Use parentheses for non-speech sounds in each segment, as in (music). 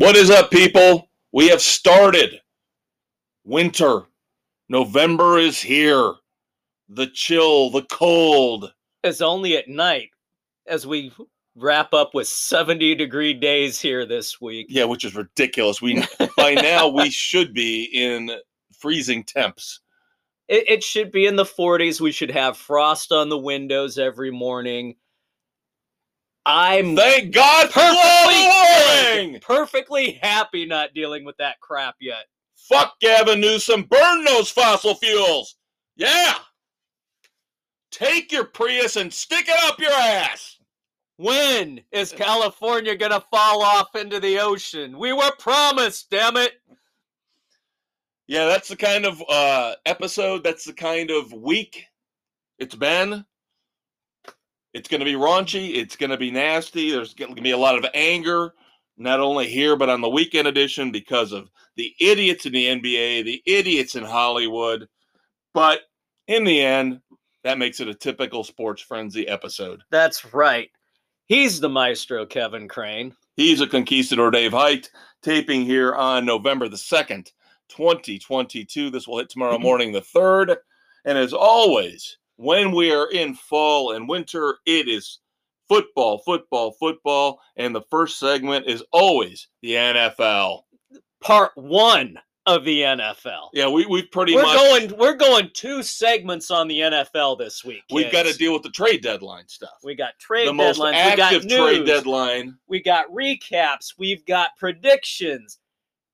What is up, people? We have started. Winter. November is here. The chill, the cold. It's only at night as we wrap up with 70 degree days here this week. Yeah, which is ridiculous. We (laughs) by now we should be in freezing temps. It, it should be in the 40s. We should have frost on the windows every morning. I'm Thank God perfectly, perfectly happy not dealing with that crap yet. Fuck Gavin Newsom. Burn those fossil fuels. Yeah. Take your Prius and stick it up your ass. When is California going to fall off into the ocean? We were promised, damn it. Yeah, that's the kind of uh, episode. That's the kind of week it's been. It's going to be raunchy. It's going to be nasty. There's going to be a lot of anger, not only here, but on the weekend edition because of the idiots in the NBA, the idiots in Hollywood. But in the end, that makes it a typical sports frenzy episode. That's right. He's the maestro, Kevin Crane. He's a conquistador, Dave Height, taping here on November the 2nd, 2022. This will hit tomorrow (clears throat) morning, the 3rd. And as always, when we are in fall and winter, it is football, football, football. And the first segment is always the NFL. Part one of the NFL. Yeah, we, we've pretty we're much. going we're going two segments on the NFL this week. We've got to deal with the trade deadline stuff. We got trade the most deadlines. We got active trade deadline. We got recaps. We've got predictions.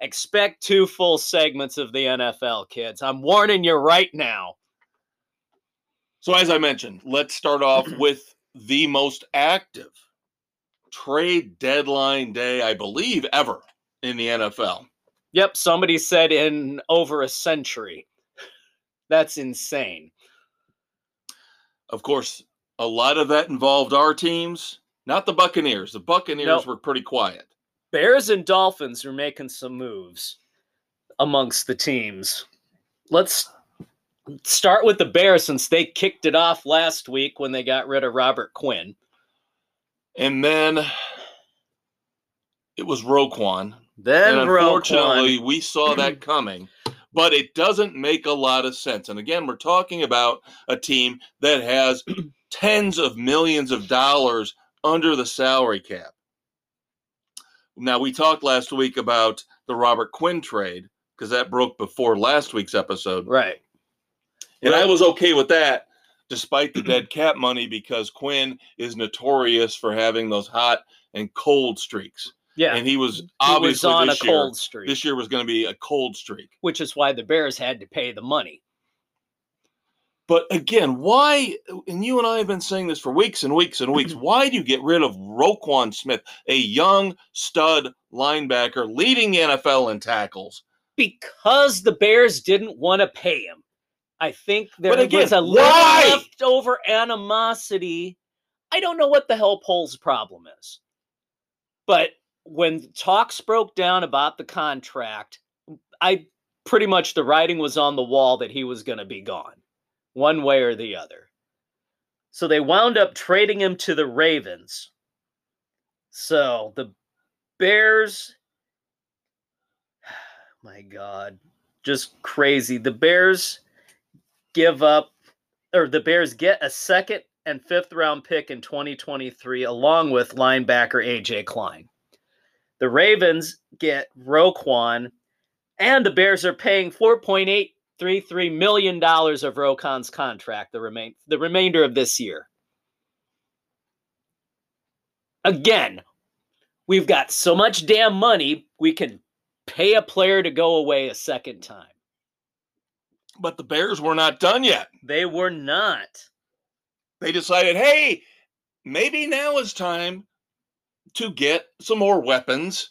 Expect two full segments of the NFL, kids. I'm warning you right now. So, as I mentioned, let's start off (clears throat) with the most active trade deadline day, I believe, ever in the NFL. Yep, somebody said in over a century. That's insane. Of course, a lot of that involved our teams, not the Buccaneers. The Buccaneers Nope. were pretty quiet. Bears and Dolphins are making some moves amongst the teams. Let's start with the Bears since they kicked it off last week when they got rid of Robert Quinn. And then it was Roquan. Then and Roquan. unfortunately, we saw that (clears throat) coming. But it doesn't make a lot of sense. And again, we're talking about a team that has (clears throat) tens of millions of dollars under the salary cap. Now, we talked last week about the Robert Quinn trade because that broke before last week's episode. Right. And I was okay with that despite the dead cap money because Quinn is notorious for having those hot and cold streaks. Yeah. And he was obviously he was on a year, cold streak, this year was going to be a cold streak. which is why the Bears had to pay the money. But again, why? And you and I have been saying this for weeks and weeks and weeks. (clears throat) Why do you get rid of Roquan Smith, a young stud linebacker leading the NFL in tackles? Because the Bears didn't want to pay him. I think there again, was a little why? leftover animosity. I don't know what the hell Poles' problem is. But when talks broke down about the contract, I pretty much the writing was on the wall that he was going to be gone, one way or the other. So they wound up trading him to the Ravens. So the Bears, (sighs) my God, just crazy. The Bears give up, or the Bears get a second and fifth round pick in 2023, along with linebacker AJ Klein. The Ravens get Roquan, and the Bears are paying 4.833 million dollars of Roquan's contract the remain the remainder of this year. Again, we've got so much damn money we can pay a player to go away a second time. But the Bears were not done yet. They were not. They decided, hey, maybe now is time to get some more weapons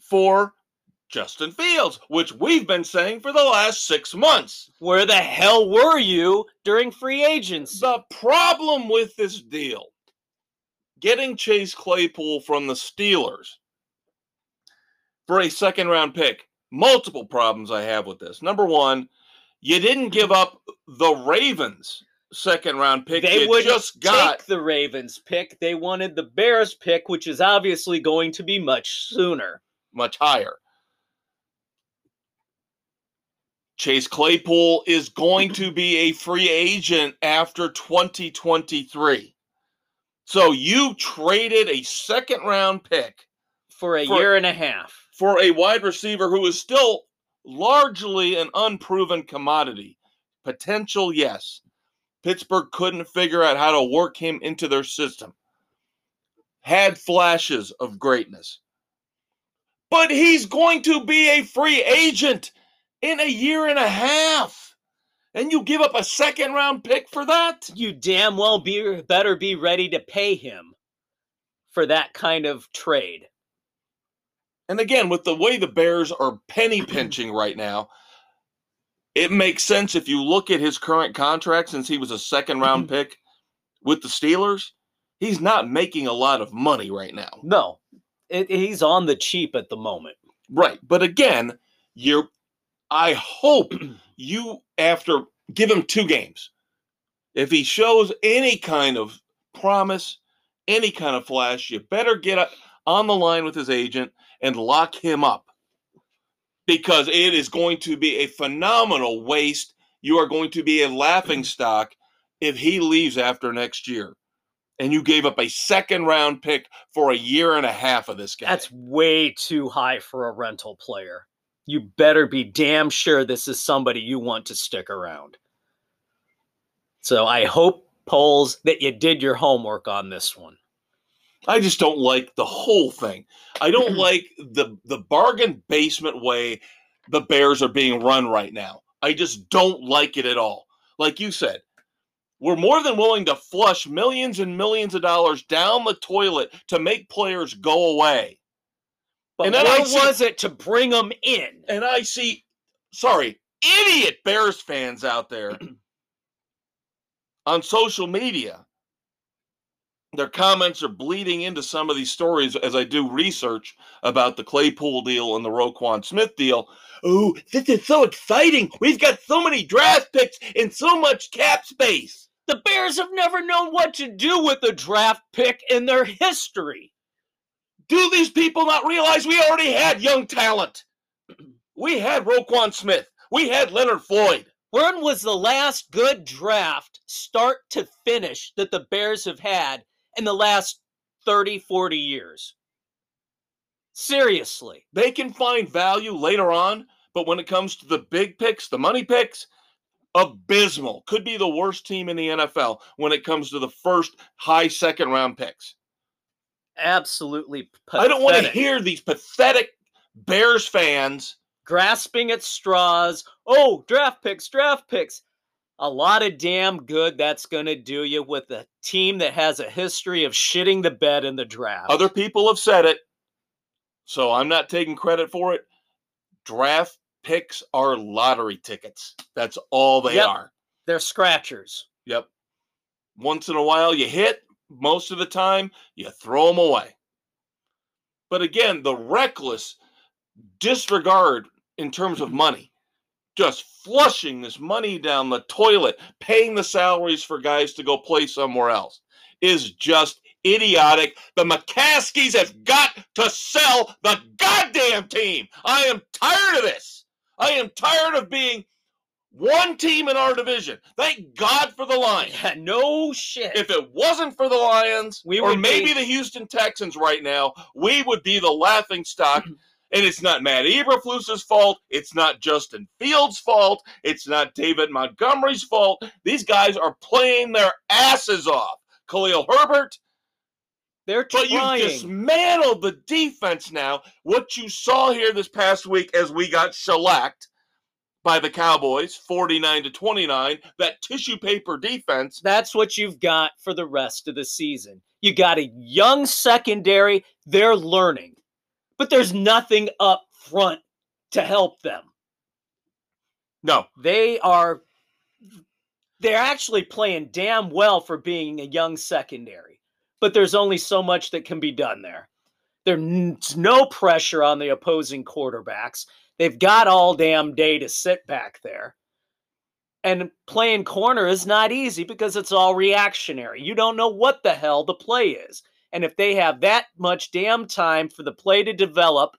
for Justin Fields, which we've been saying for the last six months. Where the hell were you during free agency? The problem with this deal, getting Chase Claypool from the Steelers for a second round pick, multiple problems I have with this. Number one, you didn't mm-hmm. give up the Ravens second round pick. They you would just got take the Ravens pick. They wanted the Bears pick, which is obviously going to be much sooner. much higher. Chase Claypool is going to be a free agent after 2023. So you traded a second round pick For a For- year and a half. for a wide receiver who is still largely an unproven commodity. Potential, yes. Pittsburgh couldn't figure out how to work him into their system. Had flashes of greatness. But he's going to be a free agent in a year and a half. And you give up a second round pick for that? You damn well be better be ready to pay him for that kind of trade. And again, with the way the Bears are penny (clears throat) pinching right now, it makes sense if you look at his current contract since he was a second round mm-hmm. pick with the Steelers. He's not making a lot of money right now. No, it, he's on the cheap at the moment. Right. But again, you're I hope (clears throat) you after give him two games. If he shows any kind of promise, any kind of flash, you better get on the line with his agent and lock him up. Because it is going to be a phenomenal waste. You are going to be a laughing mm. stock if he leaves after next year. And you gave up a second round pick for a year and a half of this guy. That's way too high for a rental player. You better be damn sure this is somebody you want to stick around. So I hope, Poles, that you did your homework on this one. I just don't like the whole thing. I don't mm-hmm. like the the bargain basement way the Bears are being run right now. I just don't like it at all. Like you said, we're more than willing to flush millions and millions of dollars down the toilet to make players go away. But And then what see- was it to bring them in? And I see, sorry, idiot Bears fans out there (clears throat) on social media. Their comments are bleeding into some of these stories as I do research about the Claypool deal and the Roquan Smith deal. Oh, this is so exciting. We've got so many draft picks and so much cap space. The Bears have never known what to do with a draft pick in their history. Do these people not realize we already had young talent? (clears throat) We had Roquan Smith. We had Leonard Floyd. When was the last good draft, start to finish, that the Bears have had in the last 30, 40 years? Seriously. they can find value later on, but when it comes to the big picks, the money picks, abysmal. Could be the worst team in the NFL when it comes to the first high second round picks. Absolutely pathetic. I don't want to hear these pathetic Bears fans. grasping at straws. Oh, draft picks, draft picks. A lot of damn good that's going to do you with a team that has a history of shitting the bed in the draft. Other people have said it, so I'm not taking credit for it. Draft picks are lottery tickets. That's all they Yep. are. They're scratchers. Yep. Once in a while you hit, most of the time you throw them away. But again, the reckless disregard in terms of money, just flushing this money down the toilet, paying the salaries for guys to go play somewhere else, is just idiotic. The McCaskies have got to sell the goddamn team. I am tired of this. I am tired of being one team in our division. Thank God for the Lions. Yeah, no shit. If it wasn't for the Lions, We or maybe be- the Houston Texans right now, we would be the laughing stock. (clears throat) And it's not Matt Eberflus's fault. It's not Justin Fields' fault. It's not David Montgomery's fault. These guys are playing their asses off. Khalil Herbert, They're trying. but you dismantled the defense now. What you saw here this past week as we got shellacked by the Cowboys, 49 to 29, that tissue paper defense. That's what you've got for the rest of the season. You got a young secondary. They're learning, but there's nothing up front to help them. No, they are they're actually playing damn well for being a young secondary but there's only so much that can be done there. There's no pressure on the opposing quarterbacks. They've got all damn day to sit back there. And playing corner is not easy because it's all reactionary. You don't know what the hell the play is and if they have that much damn time for the play to develop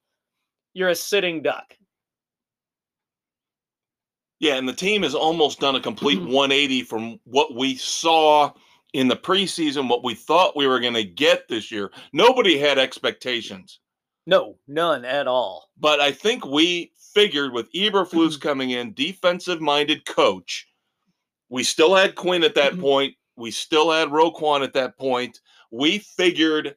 you're a sitting duck. Yeah, and the team has almost done a complete (clears throat) 180 from what we saw in the preseason, what we thought we were going to get this year. Nobody had expectations, No, none at all. but I think we figured with Eberflus (clears throat) coming in, defensive minded coach, we still had Quinn at that (clears throat) point. We still had Roquan at that point. We figured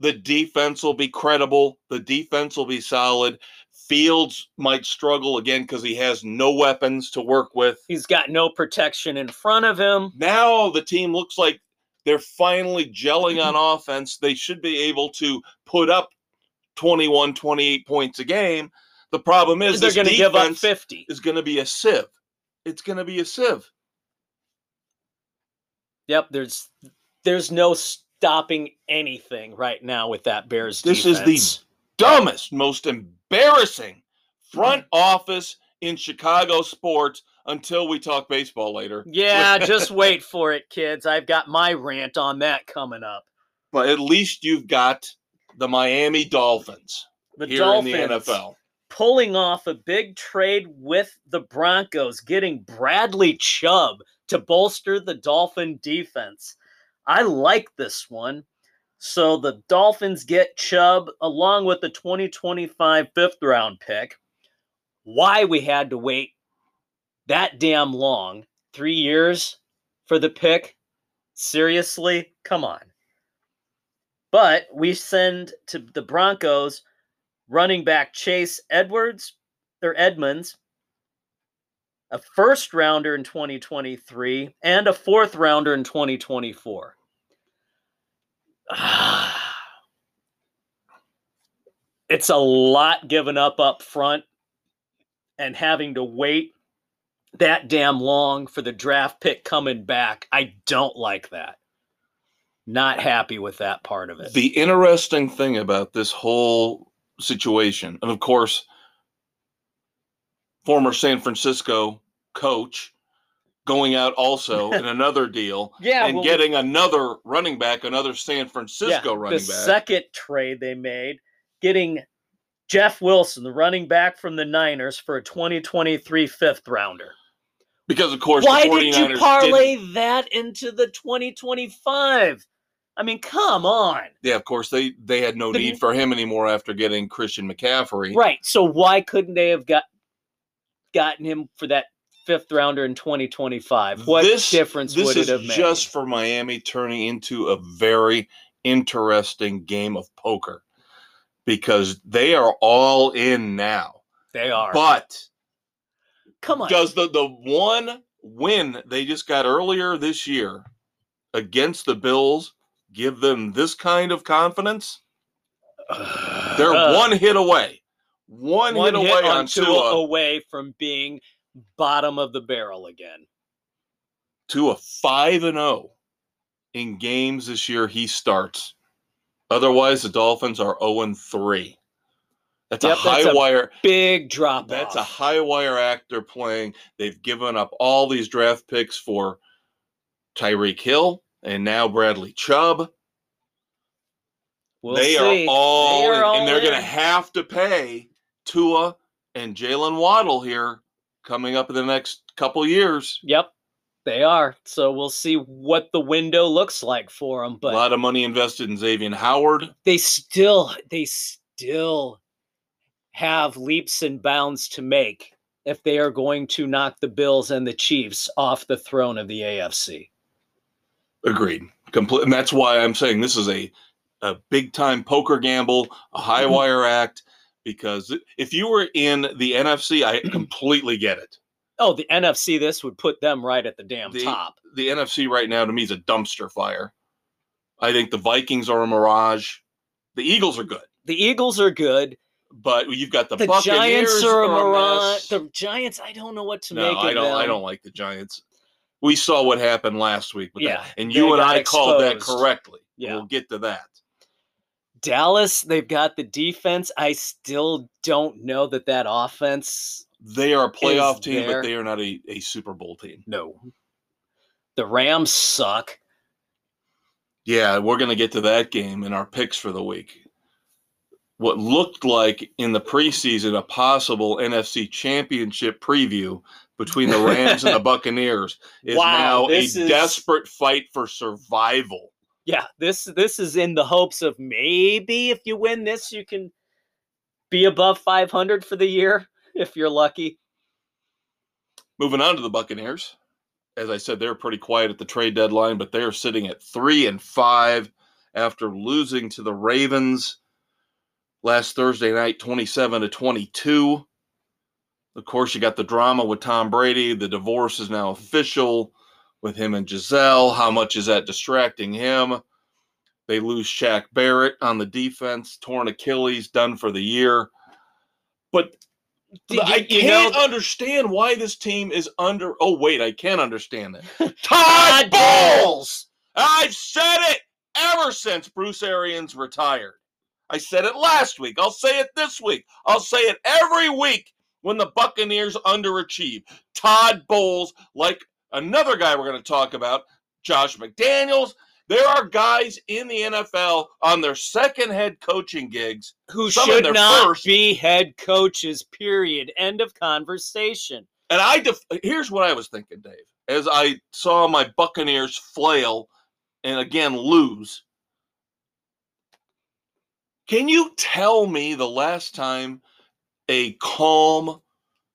the defense will be credible, the defense will be solid. Fields might struggle again because he has no weapons to work with. He's got no protection in front of him. now the team looks like they're finally gelling on (clears throat) offense. They should be able to put up 21, 28 points a game. The problem is They're going to give up 50. is going to be a sieve. It's going to be a sieve. Yep, there's there's no stopping anything right now with that Bears This is the. Dumbest, most embarrassing front (laughs) office in Chicago sports until we talk baseball later. Yeah, (laughs) just wait for it, kids. I've got my rant on that coming up. But at least you've got the Miami Dolphins The here Dolphins in the NFL. pulling off a big trade with the Broncos, getting Bradley Chubb to bolster the Dolphin defense. I like this one. So the Dolphins get Chubb along with the 2025 fifth round pick. Why we had to wait that damn long, three years for the pick? Seriously? Come on. But we send to the Broncos running back Chase Edwards or Edmonds, a first rounder in 2023, and a fourth rounder in 2024. (sighs) it's a lot given up up front and having to wait that damn long for the draft pick coming back. I don't like that. Not happy with that part of it. The interesting thing about this whole situation, and of course, former San Francisco coach going out also (laughs) in another deal yeah, and well, getting another running back, another San Francisco yeah, running the back. second trade they made, getting Jeff Wilson, the running back from the Niners, for a 2023 fifth rounder. because, of course, Why the 49ers did you didn't- parlay that into the 2025? I mean, come on. Yeah, of course, they, they had no The- need for him anymore after getting Christian McCaffrey. Right. So why couldn't they have got gotten him for that fifth rounder in 2025? What this, difference this would it have made? just for Miami turning into a very interesting game of poker because they are all in now. they are. But come on. does the, the one win they just got earlier this year against the Bills give them this kind of confidence? (sighs) They're one hit away. One, one hit hit away on on Tua Tua away from being bottom of the barrel again. to a 5 and 0 in games this year he starts. Otherwise the Dolphins are 0 and 3. That's Yep, a that's high a wire Big drop that's a high wire act they're playing. They've given up all these draft picks for Tyreek Hill and now Bradley Chubb. We'll they see. are all They are all and they're going to have to pay Tua and Jaylen Waddle here coming up in the next couple years. Yep, they are. So we'll see what the window looks like for them. But a lot of money invested in Xavier Howard. they still, they still have leaps and bounds to make if they are going to knock the Bills and the Chiefs off the throne of the AFC. Agreed. Complete, and that's why I'm saying this is a a big time poker gamble, a high (laughs) wire act. Because if you were in the NFC, I (clears throat) completely get it. Oh, the NFC, this would put them right at the damn The- top. The NFC right now to me is a dumpster fire. I think the Vikings are a mirage. The Eagles are good, The Eagles are good. but you've got the, The Giants are a mirage. The Giants, I don't know what to no, make of I don't. them. I don't like the Giants. We saw what happened last week with Yeah, that, and you and I called that correctly. Yeah. We'll get to that. Dallas, they've got the defense. I still don't know that that offense. They are a playoff team, there- but they are not a, a Super Bowl team. No. The Rams suck. Yeah, we're going to get to that game in our picks for the week. what looked like in the preseason a possible NFC championship preview between the Rams and the (laughs) Buccaneers is Wow, now a is- desperate fight for survival. Yeah, this this is in the hopes of maybe if you win this, you can be above 500 for the year (laughs) if you're lucky. Moving on to the Buccaneers. As I said, they're pretty quiet at the trade deadline, but they're sitting at three and five after losing to the Ravens last Thursday night, 27 to 22. Of course, you got the drama with Tom Brady. The divorce is now official with him and Gisele. How much is that distracting him? They lose Shaq Barrett on the defense, torn Achilles, done for the year. But I can't know- understand why this team is under. Oh wait, I can understand it. (laughs) Todd. Bowles. I've said it ever since Bruce Arians retired. I said it last week. I'll say it this week. I'll say it every week when the Buccaneers underachieve. Todd Bowles, like another guy we're going to talk about, Josh McDaniels. There are guys in the NFL on their second head coaching gigs Who should not first. be head coaches, period. End of conversation. And I def- here's what I was thinking, Dave, as I saw my Buccaneers flail and again lose. Can you tell me the last time a calm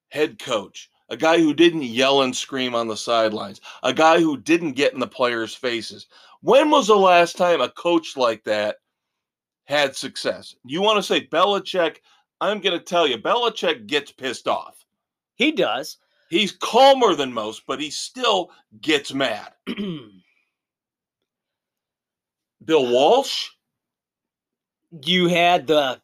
head coach, a guy who didn't yell and scream on the sidelines, a guy who didn't get in the players' faces, when was the last time a coach like that had success? You want to say Belichick? I'm going to tell you, Belichick gets pissed off. He does. He's calmer than most, but he still gets mad. (clears throat) Bill Walsh, you had the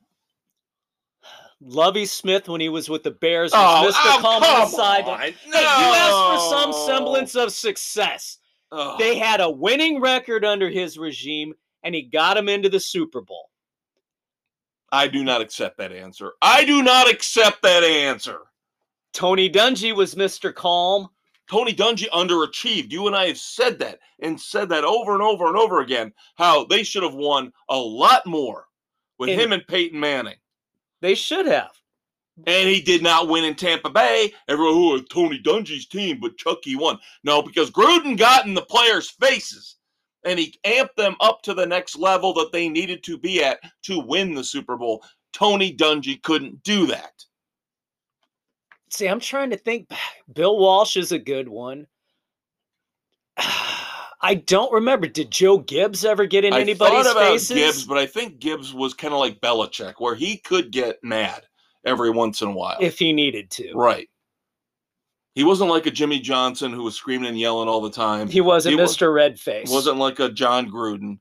Lovie Smith when he was with the Bears, was oh, Mr. oh, the come side. on. Hey, you asked for some semblance of success. Ugh. They had a winning record under his regime, and he got him into the Super Bowl. I do not accept that answer. I do not accept that answer. Tony Dungy was Mr. Calm. Tony Dungy underachieved. You and I have said that and said that over and over and over again. How they should have won a lot more with In- him and Peyton Manning. They should have. And he did not win in Tampa Bay. Everyone, oh, it's Tony Dungy's team, but Chucky won. No, because Gruden got in the players' faces and he amped them up to the next level that they needed to be at to win the Super Bowl. Tony Dungy couldn't do that. See, I'm trying to think back. (sighs) Bill Walsh is a good one. (sighs) I don't remember. Did Joe Gibbs ever get in I anybody's thought about faces? Gibbs, but I think Gibbs was kind of like Belichick, where he could get mad every once in a while. if he needed to. right. He wasn't like a Jimmy Johnson who was screaming and yelling all the time. He wasn't He was- Mr. Redface. wasn't like a Jon Gruden,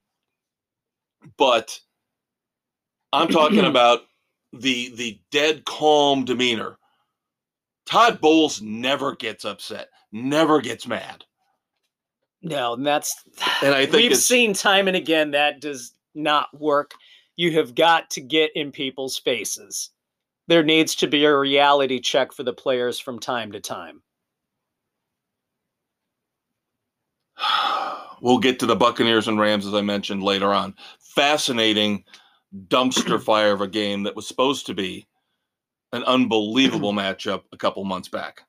but I'm talking (clears throat) about the the dead calm demeanor. Todd Bowles never gets upset, never gets mad, No, and that's (sighs) and I think we've seen time and again that does not work. You have got to get in people's faces. There needs to be a reality check for the players from time to time. (sighs) we'll get to the Buccaneers and Rams as I mentioned later on. Fascinating dumpster (clears throat) fire of a game that was supposed to be an unbelievable (clears throat) matchup a couple months back.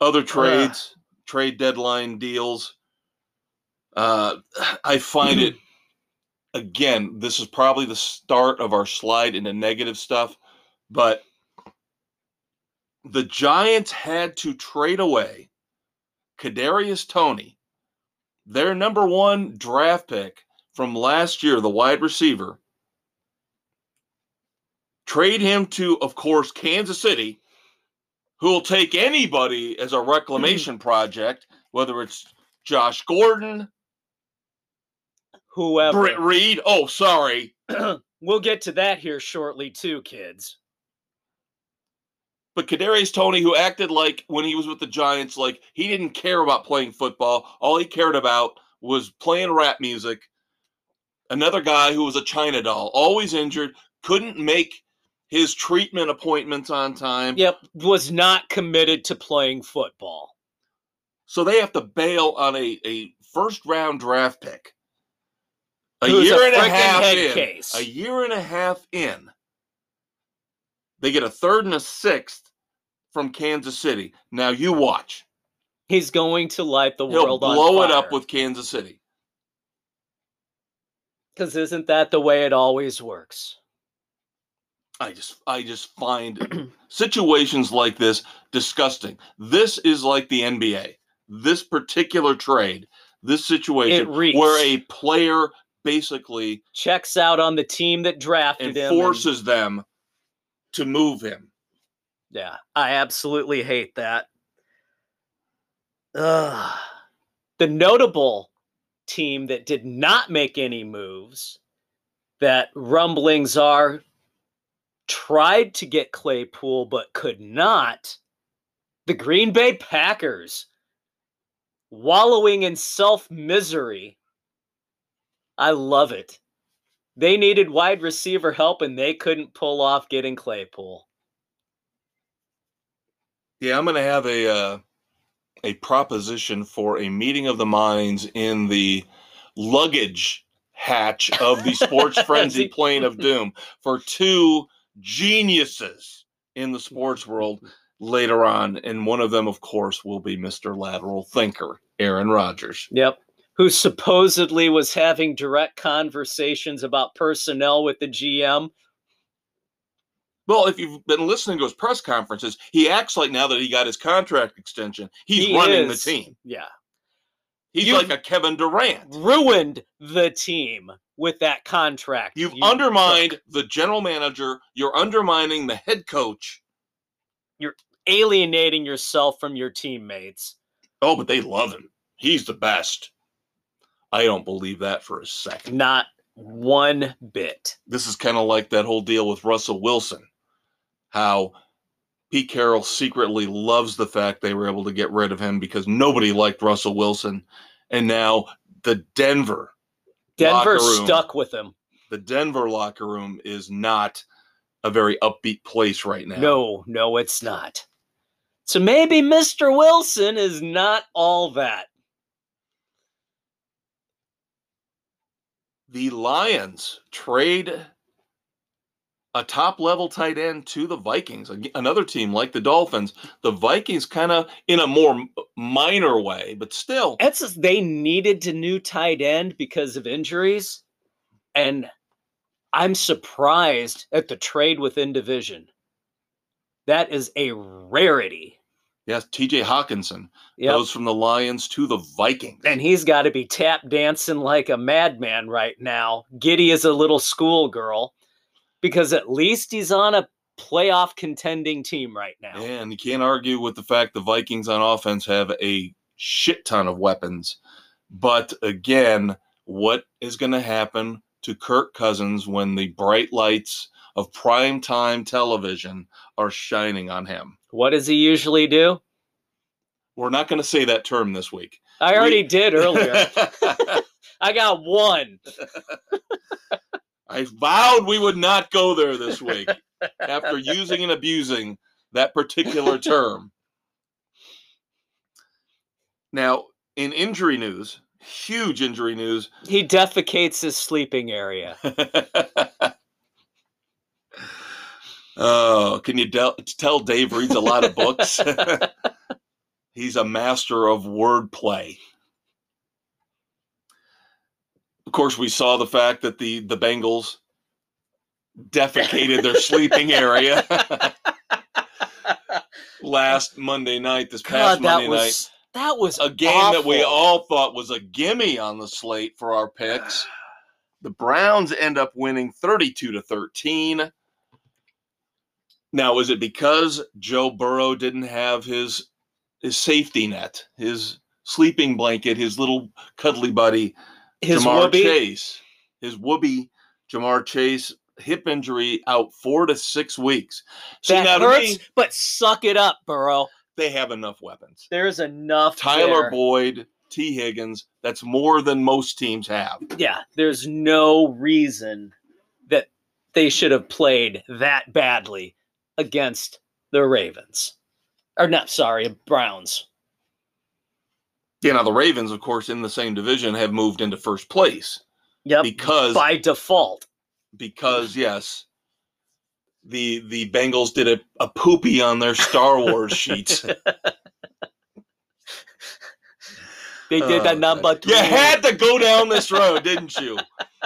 Other uh, trades, trade deadline deals. Uh, I find it again. This is probably the start of our slide into negative stuff, but the Giants had to trade away Kadarius Toney, their number one draft pick from last year, the wide receiver. Trade him to, of course, Kansas City, who will take anybody as a hmm. reclamation project, whether it's Josh Gordon, Whoever. Britt Reid. Oh, sorry. (clears throat) we'll get to that here shortly, too, kids. But Kadarius Toney, who acted like when he was with the Giants, like he didn't care about playing football. All he cared about was playing rap music. Another guy who was a China doll, always injured, couldn't make his treatment appointments on time. Yep, was not committed to playing football. So they have to bail on a, a first round draft pick A Who's year and a half in. case. A year and a half in. They get a third and a sixth from Kansas City. Now you watch. He's going to light the He'll world blow it up with Kansas City. Because isn't that the way it always works? I just I just find situations like this disgusting. This is like the NBA. This particular trade, this situation where a player basically Checks out on the team that drafted and him. and- forces them to move him. yeah, I absolutely hate that. Ugh. The notable team that did not make any moves that rumblings are tried to get Claypool but could not. The Green Bay Packers wallowing in self misery. I love it. They needed wide receiver help and they couldn't pull off getting Claypool. Yeah, I'm going to have a uh, a proposition for a meeting of the minds in the luggage hatch of the Sports (laughs) Frenzy plane of doom for two geniuses in the sports world (laughs) later on, and one of them, of course, will be Mr. Lateral Thinker, Aaron Rodgers. Yep. Who supposedly was having direct conversations about personnel with the GM. Well, if you've been listening to his press conferences, he acts like now that he got his contract extension, he's He running is- the team. Yeah. He's You've- like a Kevin Durant. Ruined the team with that contract. You've you undermined took. the general manager. You're undermining the head coach. You're alienating yourself from your teammates. Oh, but they love him. He's the best. I don't believe that for a second. Not one bit. This is kind of like that whole deal with Russell Wilson. How Pete Carroll secretly loves the fact they were able to get rid of him because nobody liked Russell Wilson. And now the Denver, Denver room. stuck with him. the Denver locker room is not a very upbeat place right now. No, no, it's not. So maybe Mr. Wilson is not all that. the Lions trade a top level tight end to the Vikings, another team like the Dolphins. The Vikings kind of in a more minor way, but still. It's just they needed a new tight end because of injuries. And I'm surprised at the trade within division. That is a rarity. Yes, TJ Hockenson Yep. goes from the Lions to the Vikings. and he's got to be tap dancing like a madman right now, giddy as a little schoolgirl, because at least he's on a playoff contending team right now. And you can't argue with the fact the Vikings on offense have a shit ton of weapons. But again, what is going to happen to Kirk Cousins when the bright lights of prime time television are shining on him? What does he usually do? We're not going to say that term this week. I already did earlier. (laughs) I got one. (laughs) I vowed we would not go there this week after using and abusing that particular term. Now, in injury news, huge injury news, He defecates his sleeping area. (laughs) oh, can you del- tell Dave reads a lot of books? (laughs) (laughs) He's a master of wordplay. Of course, we saw the fact that the the Bengals defecated their sleeping (laughs) area last Monday night. This past God, Monday night, was that was a game that we all thought was a gimme on the slate for our picks. (sighs) The Browns end up winning 32 to 13. Now, is it because Joe Burrow didn't have his his safety net, his sleeping blanket, his little cuddly buddy, his Jamar whoopee. Chase, his whoopee, Ja'Marr Chase, hip injury out four to six weeks. That hurts, me, but suck it up, Burrow. they have enough weapons. There's enough. Tyler there. Boyd, Tee Higgins, that's more than most teams have. yeah, there's no reason that they should have played that badly against the Ravens. Or not, sorry, Browns. Yeah, now the Ravens, of course, in the same division have moved into first place. Yep. because by default. because yes, the the Bengals did a, a poopy on their Star Wars sheets. (laughs) They did that oh, number two. You had to go (laughs) down this road, didn't you?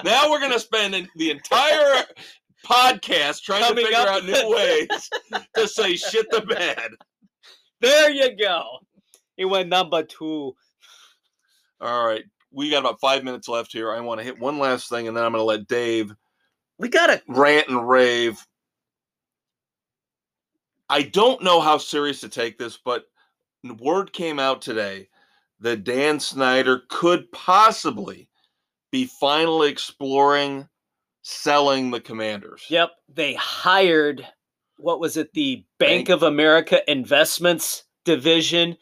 Now we're gonna spend the entire podcast trying Coming to figure out new ways to say shit the bed. There you go. He went number two. All right, we got about five minutes left here. I want to hit one last thing, and then I'm gonna let Dave We got to rant and rave. I don't know how serious to take this, but word came out today that Dan Snyder could possibly be finally exploring selling the commanders. Yep, they hired what was it, the Bank Bank- of America Investments division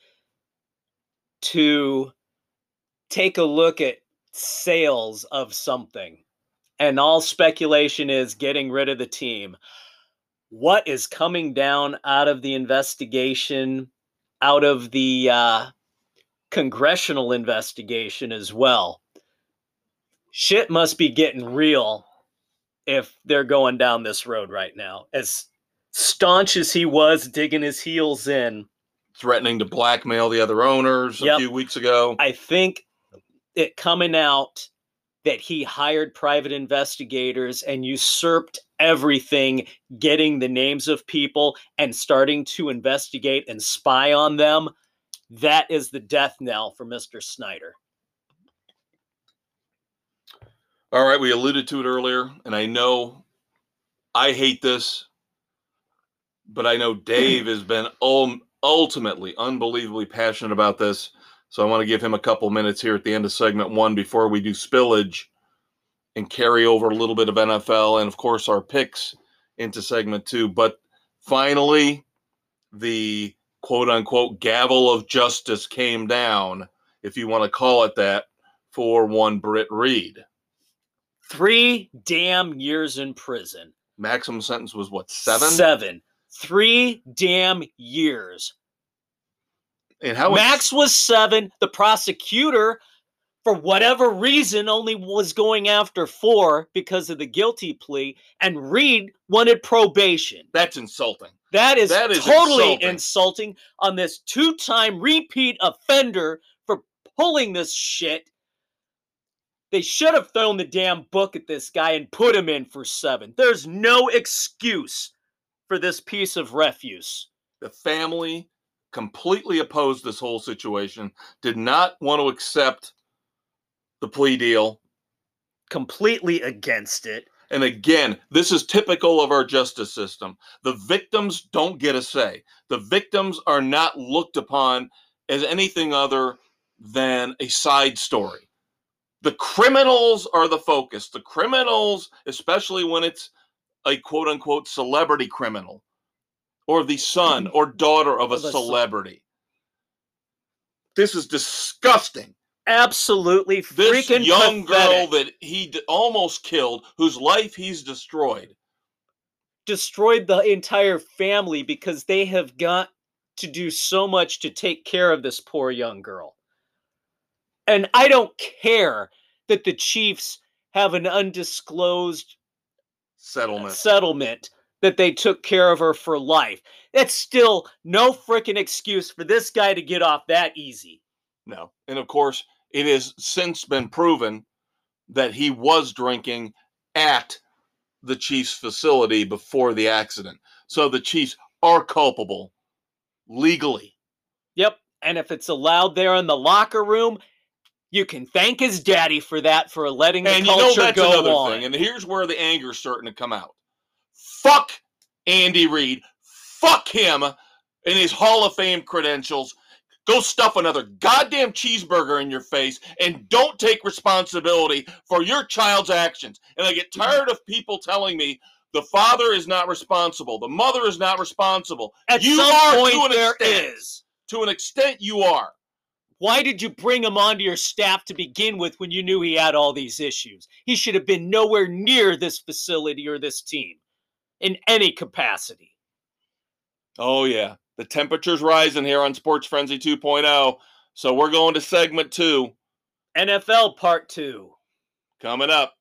to take a look at sales of something. And all speculation is getting rid of the team. What is coming down out of the investigation, out of the uh, congressional investigation as well? Shit must be getting real if they're going down this road right now. As staunch as he was digging his heels in, Threatening to blackmail the other owners a Yep. few weeks ago. I think it coming out that he hired private investigators and usurped everything, getting the names of people and starting to investigate and spy on them. That is the death knell for Mr. Snyder. All right, we alluded to it earlier, and I know I hate this, but I know Dave (clears throat) has been ul- ultimately unbelievably passionate about this. So I want to give him a couple minutes here at the end of segment one before we do spillage and carry over a little bit of NFL and, of course, our picks into segment two. But finally, the quote unquote gavel of justice came down, if you want to call it that, for one Britt Reid. Three damn years in prison. maximum sentence was what seven Seven. Three damn years. and how Max was seven. The prosecutor, for whatever reason, only was going after four because of the guilty plea, and Reid wanted probation. that's insulting That is, That is totally insulting. insulting. on this two time repeat offender for pulling this shit. They should have thrown the damn book at this guy and put him in for seven. There's no excuse for this piece of refuse. the family completely opposed this whole situation did not want to accept the plea deal. Completely against it. and again this is typical of our justice system. The victims don't get a say. The victims are not looked upon as anything other than a side story. The criminals are the focus. The criminals especially when it's a quote unquote celebrity criminal or the son (clears throat) or daughter of a Of a ce- celebrity. This is disgusting. Absolutely this freaking young girl that he d- almost killed whose life he's destroyed. Destroyed the entire family because they have got to do so much to take care of this poor young girl. And I don't care that the Chiefs have an undisclosed settlement settlement that they took care of her for life. That's still no freaking excuse for this guy to get off that easy. No. And of course, it has since been proven that he was drinking at the Chiefs facility before the accident. So the Chiefs are culpable legally. Yep. And if it's allowed there in the locker room, you can thank his daddy for that for letting the And you know that's go another on. thing. And here's where the anger's starting to come out. Fuck Andy Reid. Fuck him and his Hall of Fame credentials. Go stuff another goddamn cheeseburger in your face and don't take responsibility for your child's actions. And I get tired of people telling me the father is not responsible, the mother is not responsible. At You some are to point, an there extent. is. To an extent, you are. Why did you bring him onto your staff to begin with when you knew he had all these issues? He should have been nowhere near this facility or this team in any capacity. Oh, yeah. The temperature's rising here on Sports Frenzy 2.0. So we're going to segment two. NFL Part 2. Coming up.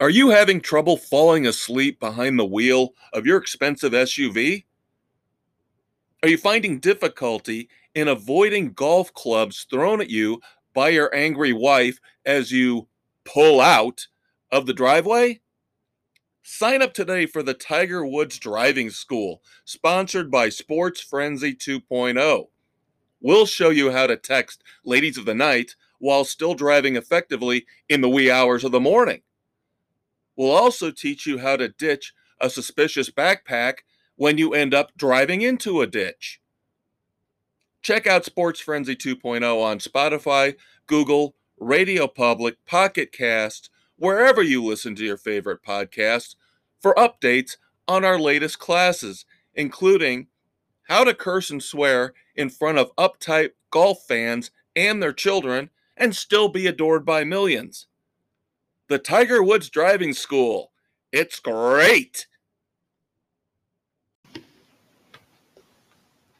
Are you having trouble falling asleep behind the wheel of your expensive SUV? Are you finding difficulty in avoiding golf clubs thrown at you by your angry wife as you pull out of the driveway? Sign up today for the Tiger Woods Driving School, sponsored by Sports Frenzy 2.0. We'll show you how to text ladies of the night while still driving effectively in the wee hours of the morning. We'll also teach you how to ditch a suspicious backpack when you end up driving into a ditch. Check out Sports Frenzy 2.0 on Spotify, Google, Radio Public, Pocket Cast, wherever you listen to your favorite podcasts, for updates on our latest classes, including how to curse and swear in front of uptight golf fans and their children and still be adored by millions the Tiger Woods Driving School. It's great.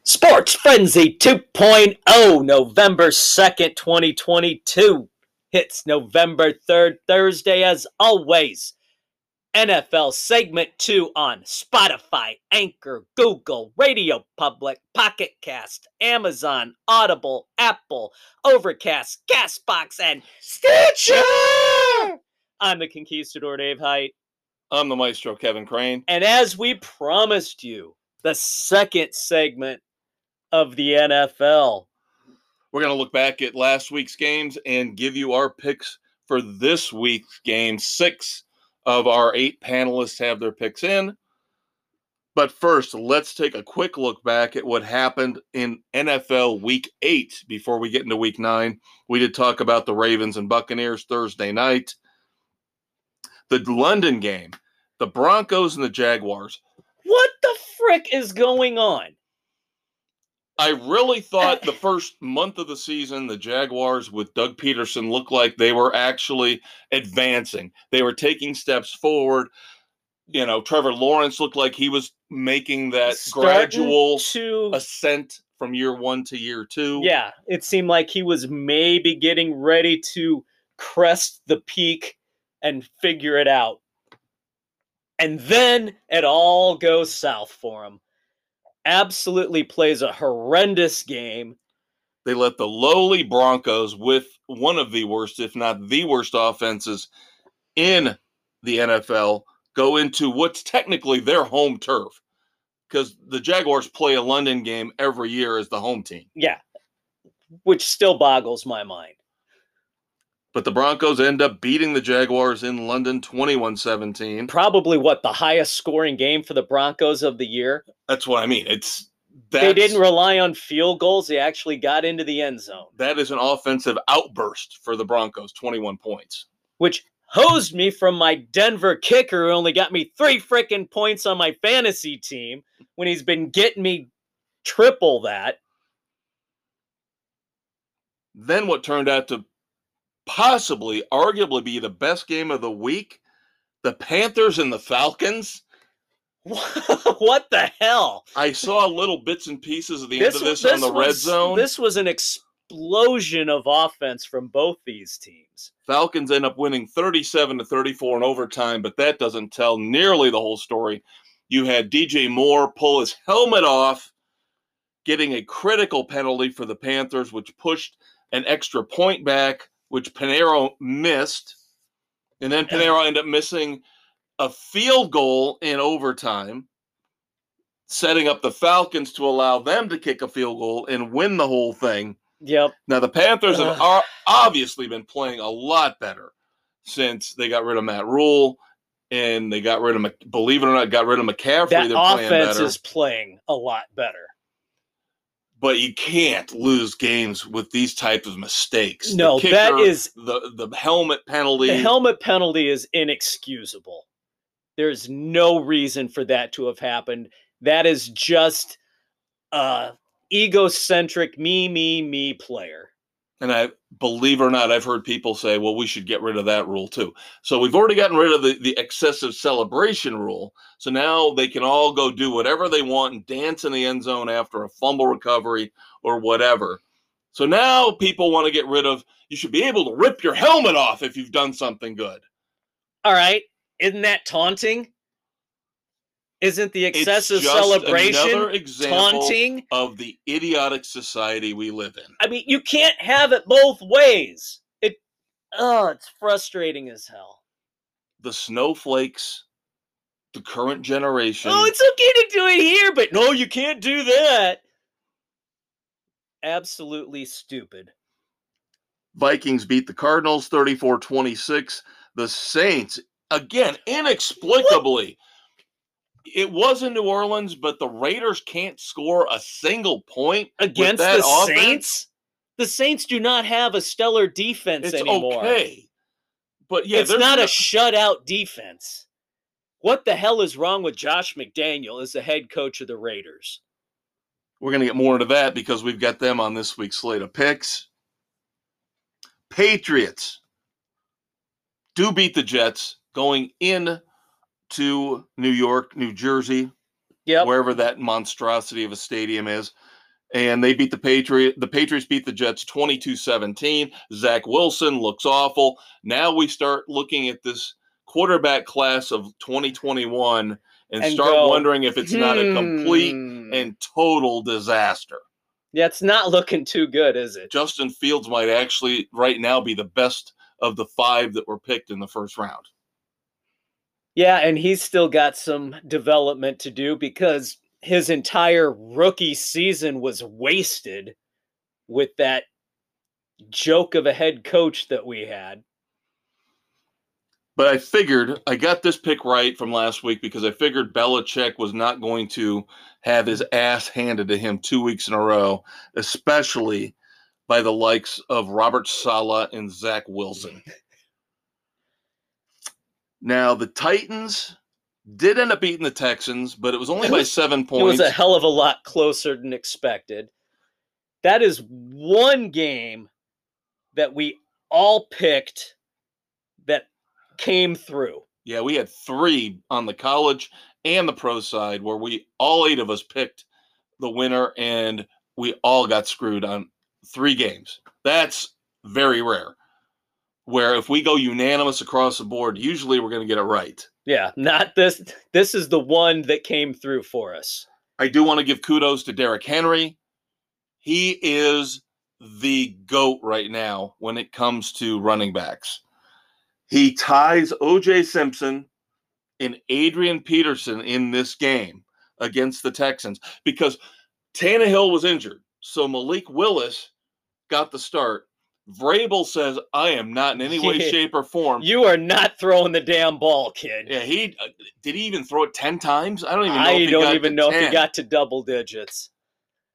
Sports Frenzy 2.0, November 2nd, 2022. Hits November 3rd, Thursday, as always. NFL Segment 2 on Spotify, Anchor, Google, Radio Public, Pocket Cast, Amazon, Audible, Apple, Overcast, Castbox, and Stitcher! I'm the Conquistador Dave Height. I'm the Maestro Kevin Crane. And as we promised you, the second segment of the NFL. We're going to look back at last week's games and give you our picks for this week's game. Six of our eight panelists have their picks in. But first, let's take a quick look back at what happened in NFL Week 8 before we get into Week 9. We did talk about the Ravens and Buccaneers Thursday night the London game, the Broncos and the Jaguars. What the frick is going on? I really thought the (laughs) first month of the season, the Jaguars with Doug Pederson looked like they were actually advancing. They were taking steps forward. You know, Trevor Lawrence looked like he was making that Starting gradual to... ascent from year one to year two. Yeah, it seemed like he was maybe getting ready to crest the peak and figure it out. And then it all goes south for him. Absolutely plays a horrendous game. They let the lowly Broncos, with one of the worst, if not the worst offenses in the NFL, go into what's technically their home turf. Because the Jaguars play a London game every year as the home team. Yeah. Which still boggles my mind. But the Broncos end up beating the Jaguars in London 21 17. Probably what the highest scoring game for the Broncos of the year. That's what I mean. It's they didn't rely on field goals. They actually got into the end zone. That is an offensive outburst for the Broncos, 21 points. Which hosed me from my Denver kicker, who only got me three freaking points on my fantasy team when he's been getting me triple that. Then what turned out to possibly, arguably be the best game of the week. The Panthers and the Falcons. (laughs) what the hell? I saw little bits and pieces of the this, end of this, this on the was, red zone. This was an explosion of offense from both these teams. Falcons end up winning 37 to 34 in overtime, but that doesn't tell nearly the whole story. You had DJ Moore pull his helmet off, getting a critical penalty for the Panthers, which pushed an extra point back which Piñeiro missed. And then Piñeiro ended up missing a field goal in overtime, setting up the Falcons to allow them to kick a field goal and win the whole thing. Yep. Now the Panthers have are obviously been playing a lot better since they got rid of Matt Rhule and they got rid of believe it or not got rid of McCaffrey. That They're offense is playing a lot better but you can't lose games with these type of mistakes. No, kicker, that is the the helmet penalty. The helmet penalty is inexcusable. There's no reason for that to have happened. That is just a egocentric me me me player. And I believe it or not, I've heard people say, well, we should get rid of that rule too. So we've already gotten rid of the, the excessive celebration rule. So now they can all go do whatever they want and dance in the end zone after a fumble recovery or whatever. So now people want to get rid of. You should be able to rip your helmet off if you've done something good. All right. Isn't that taunting? Isn't the excessive celebration taunting? of the idiotic society we live in. I mean, you can't have it both ways. It oh, it's frustrating as hell. The snowflakes, the current generation. Oh, it's okay to do it here, but no, you can't do that. Absolutely stupid. Vikings beat the Cardinals 34 26. The Saints, again, inexplicably, it was in New Orleans, but the Raiders can't score a single point Against the offense? Saints? The Saints do not have a stellar defense It's anymore. okay. But yeah, it's not no- a shutout defense. What the hell is wrong with Josh McDaniel as the head coach of the Raiders? We're going to get more into that because we've got them on this week's slate of picks. Patriots do beat the Jets going in to New York, New Jersey, Yep. wherever that monstrosity of a stadium is. And they beat the Patriot. The Patriots beat the Jets 22-17. Zach Wilson looks awful. Now we start looking at this quarterback class of 2021 and, And start go, wondering if it's not a complete Hmm. and total disaster. Yeah, it's not looking too good, is it? Justin Fields might actually right now be the best of the five that were picked in the first round. Yeah, and he's still got some development to do because his entire rookie season was wasted with that joke of a head coach that we had. But I figured I got this pick right from last week because I figured Belichick was not going to have his ass handed to him two weeks in a row, especially by the likes of Robert Saleh and Zach Wilson. Now the Titans did end up beating the Texans, but it was only by seven It was a hell of a lot closer than expected. That is one game that we all picked that came through. Yeah, we had three on the college and the pro side where we all eight of us picked the winner and we all got screwed on three games. That's very rare. Where if we go unanimous across the board, usually we're going to get it right. Yeah, not this. This is the one that came through for us. I do want to give kudos to Derrick Henry. He is the GOAT right now when it comes to running backs. He ties OJ Simpson and Adrian Peterson in this game against the Texans because Tannehill was injured. So Malik Willis got the start. Vrabel says, I am not in any way, (laughs) shape, or form. You are not throwing the damn ball, kid. yeah, he uh, did he even throw it 10 times? I don't even know. I if he don't got even to know if he got to double digits.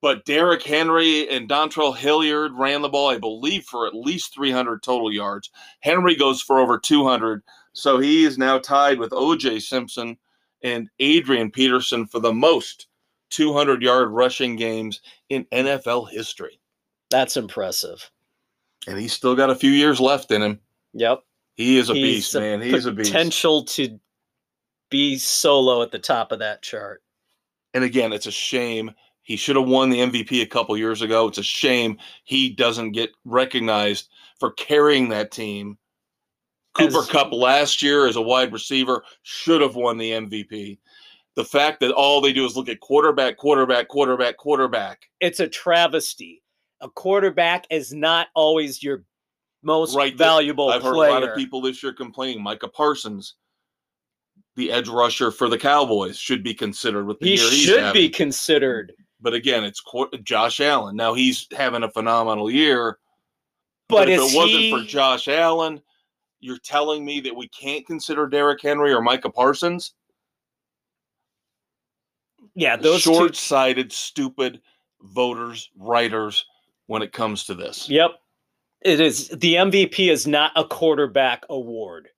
But Derrick Henry and Dontrell Hilliard ran the ball, I believe, for at least 300 total yards. Henry goes for over 200. So he is now tied with OJ Simpson and Adrian Peterson for the most 200 yard rushing games in NFL history. That's impressive. And he's still got a few years left in him. Yep. He is a He's beast, a man. He's a beast. Potential to be solo at the top of that chart. And again, it's a shame. He should have won the MVP a couple years ago. It's a shame he doesn't get recognized for carrying that team. Cooper As- Kupp last year as a wide receiver should have won the MVP. The fact that all they do is look at quarterback, quarterback, quarterback, quarterback. It's a travesty. A quarterback is not always your most Right, valuable I've heard a lot of people this year complaining. Micah Parsons, the edge rusher for the Cowboys, should be considered with the he year he's should having. be considered. But again, it's Josh Allen. Now he's having a phenomenal year. But, if it wasn't he, for Josh Allen, you're telling me that we can't consider Derrick Henry or Micah Parsons yeah, those short-sighted, stupid voters, writers when it comes to this. Yep. It is the MVP is not a quarterback award.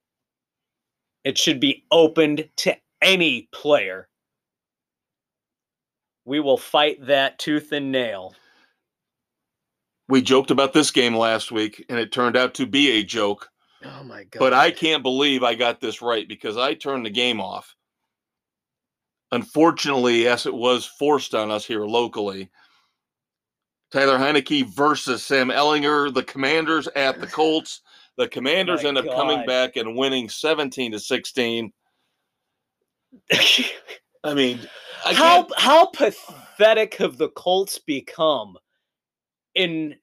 It should be opened to any player. We will fight that tooth and nail. We joked about this game last week, and it turned out to be a joke. Oh my god. But I can't believe I got this right because I turned the game off. Unfortunately, yes, it was forced on us here locally. Tyler Heinicke versus Sam Ehlinger. The Commanders at the Colts. The Commanders My end up coming back and winning 17 to 16. (laughs) I mean, I how how pathetic have the Colts become in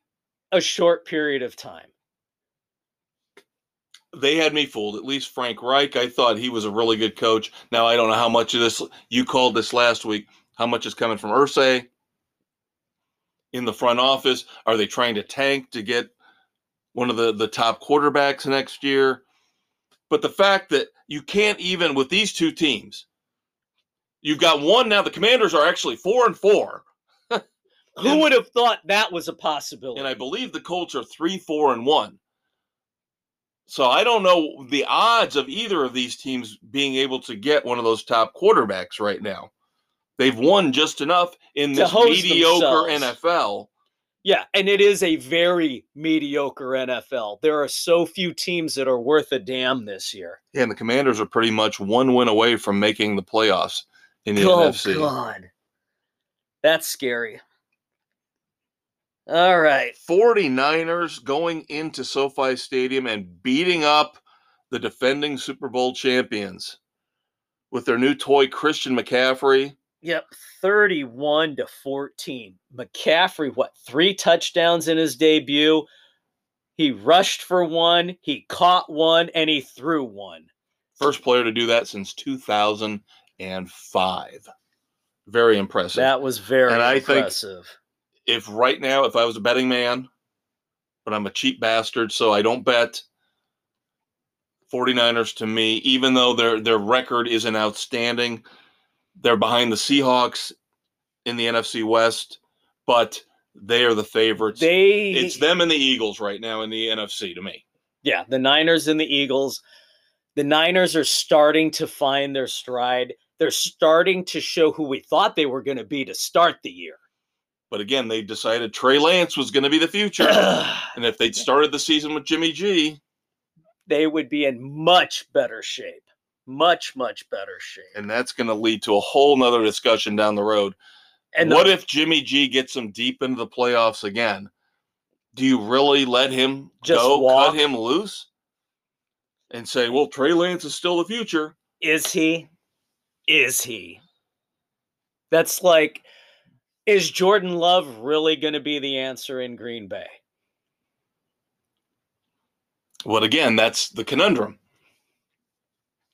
a short period of time? they had me fooled. At least Frank Reich, I thought he was a really good coach. Now I don't know how much of this you called this last week. How much is coming from Irsay in the front office? Are they trying to tank to get one of the the top quarterbacks next year? But the fact that you can't even with these two teams, you've got one now. The Commanders are actually four and four, (laughs) Who And- would have thought that was a possibility? and I believe the Colts are three, four, and one. So I don't know the odds of either of these teams being able to get one of those top quarterbacks right now. They've won just enough in this mediocre themselves. NFL. yeah, and it is a very mediocre NFL. There are so few teams that are worth a damn this year. Yeah, And the Commanders are pretty much one win away from making the playoffs in the oh NFC. God, that's scary. All right, 49ers going into SoFi Stadium and beating up the defending Super Bowl champions with their new toy Christian McCaffrey. Yep, 31 to 14. McCaffrey, what, three touchdowns in his debut? He rushed for one, he caught one, and he threw one. First player to do that since 2005. Very impressive. That was very And I think- impressive. if right now, if I was a betting man, but I'm a cheap bastard, so I don't bet 49ers to me, even though their their record isn't outstanding. They're behind the Seahawks in the NFC West, but they are the favorites. They it's them and the Eagles right now in the NFC to me. yeah, the Niners and the Eagles. The Niners are starting to find their stride. They're starting to show who we thought they were going to be to start the year. But again, they decided Trey Lance was going to be the future. (sighs) and if they'd started the season with Jimmy G, they would be in much better shape. Much, much better shape. and that's going to lead to a whole nother discussion down the road. And what the- if Jimmy G gets him deep into the playoffs again? Do you really let him Just go, walk? cut him loose, and say, "Well, Trey Lance is still the future"? Is he? Is he? That's like, is Jordan Love really going to be the answer in Green Bay? Well, again, that's the conundrum.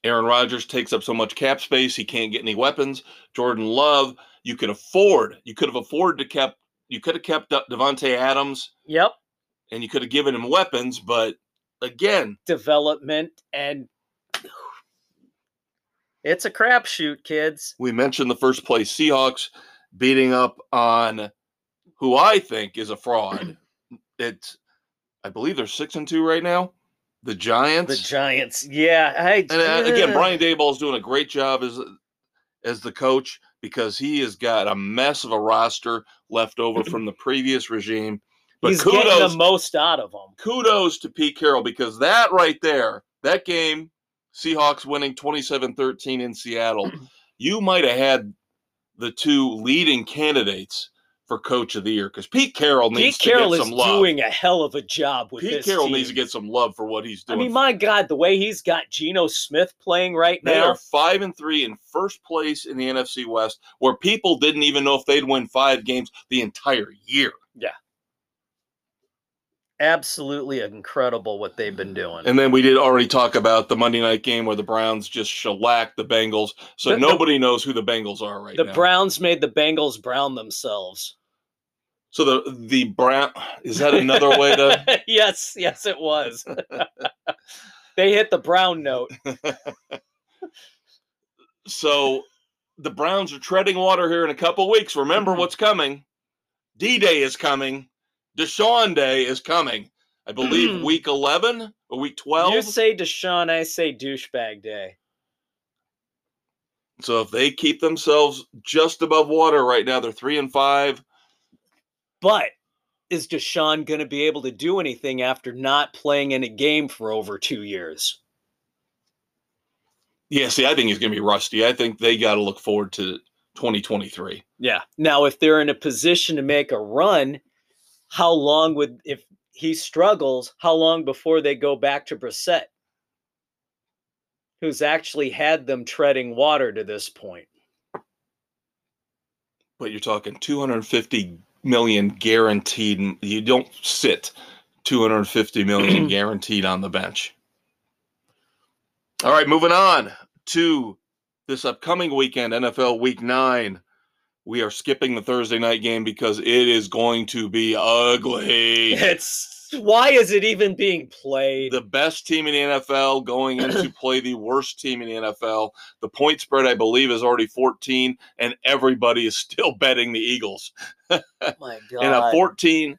Aaron Rodgers takes up so much cap space, he can't get any weapons. Jordan Love, you could afford, you could have afforded to kept, you could have kept up Davante Adams, Yep. and you could have given him weapons, but again, Development and (sighs) it's a crapshoot, kids. we mentioned the first place Seahawks beating up on who I think is a fraud. (clears throat) It's, I believe they're six and two right now. The Giants. The Giants. Yeah. I, and uh, again, Brian Daboll is doing a great job as as the coach because he has got a mess of a roster left over (clears throat) from the previous regime. But He's getting kudos, the most out of them. kudos to Pete Carroll because that right there, that game, Seahawks winning 27-13 in Seattle, (clears throat) you might have had the two leading candidates for coach of the year because Pete Carroll needs Pete Carroll to get some love. doing a hell of a job with Pete Carroll team. needs to get some love for what he's doing. I mean, my God, the way he's got Geno Smith playing right They now. They are five and three in first place in the NFC West, where people didn't even know if they'd win five games the entire year. Absolutely incredible what they've been doing. And then we did already talk about the Monday night game where the Browns just shellacked the Bengals. So The- the- nobody knows who the Bengals are right the now. The Browns made the Bengals brown themselves. so the the Brown is that another way to (laughs) yes, yes, it was. (laughs) they hit the brown note. (laughs) so the Browns are treading water here in a couple weeks. Remember mm-hmm. what's coming. D Day is coming. Deshaun Day is coming. I believe hmm. week eleven or week twelve. You say Deshaun, I say douchebag day. So if they keep themselves just above water right now, they're three and five. But is Deshaun going to be able to do anything after not playing in a game for over two years? Yeah, see, I think he's going to be rusty. I think they got to look forward to 2023. Yeah. Now, if they're in a position to make a run, how long would if he struggles? How long before they go back to Brissett, who's actually had them treading water to this point? But you're talking 250 million guaranteed. You don't sit 250 million (clears throat) guaranteed on the bench. All right, moving on to this upcoming weekend, NFL Week Nine. We are skipping the Thursday night game because it is going to be ugly. It's why is it even being played? The best team in the NFL going in to (clears throat) play the worst team in the NFL. The point spread, I believe, is already 14, and everybody is still (laughs) betting the Eagles. oh (laughs) my God. (laughs) And a 14,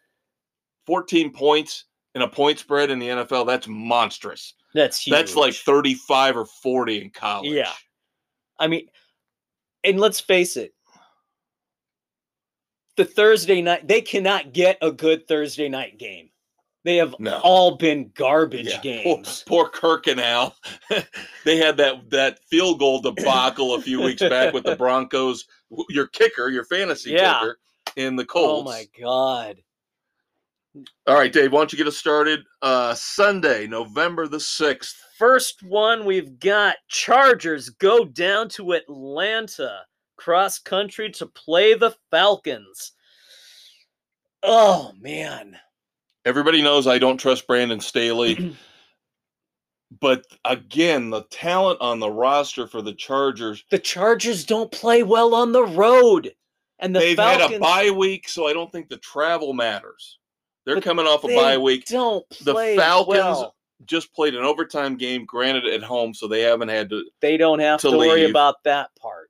14 points in a point spread in the NFL, that's monstrous. That's huge. That's like 35 or 40 in college. Yeah. I mean, and let's face it, the Thursday night, they cannot get a good Thursday night game. They have No. all been garbage Yeah. Games. poor Kirk and Al. (laughs) they had that that field goal debacle a few weeks back with the (laughs) Broncos. Your kicker, your fantasy Yeah. kicker, in the Colts. Oh my God. All right, Dave, why don't you get us started? Uh, Sunday, November the 6th. First one we've got Chargers go down to Atlanta cross country to play the Falcons. Oh man. Everybody knows I don't trust Brandon Staley. (clears throat) but again, the talent on the roster for the Chargers, The Chargers don't play well on the road. And the they've Falcons had a bye week, so I don't think the travel matters. They're coming off a bye week. don't The Falcons well. just played an overtime game, granted at home, so they haven't had to. They don't have to to, worry about that part.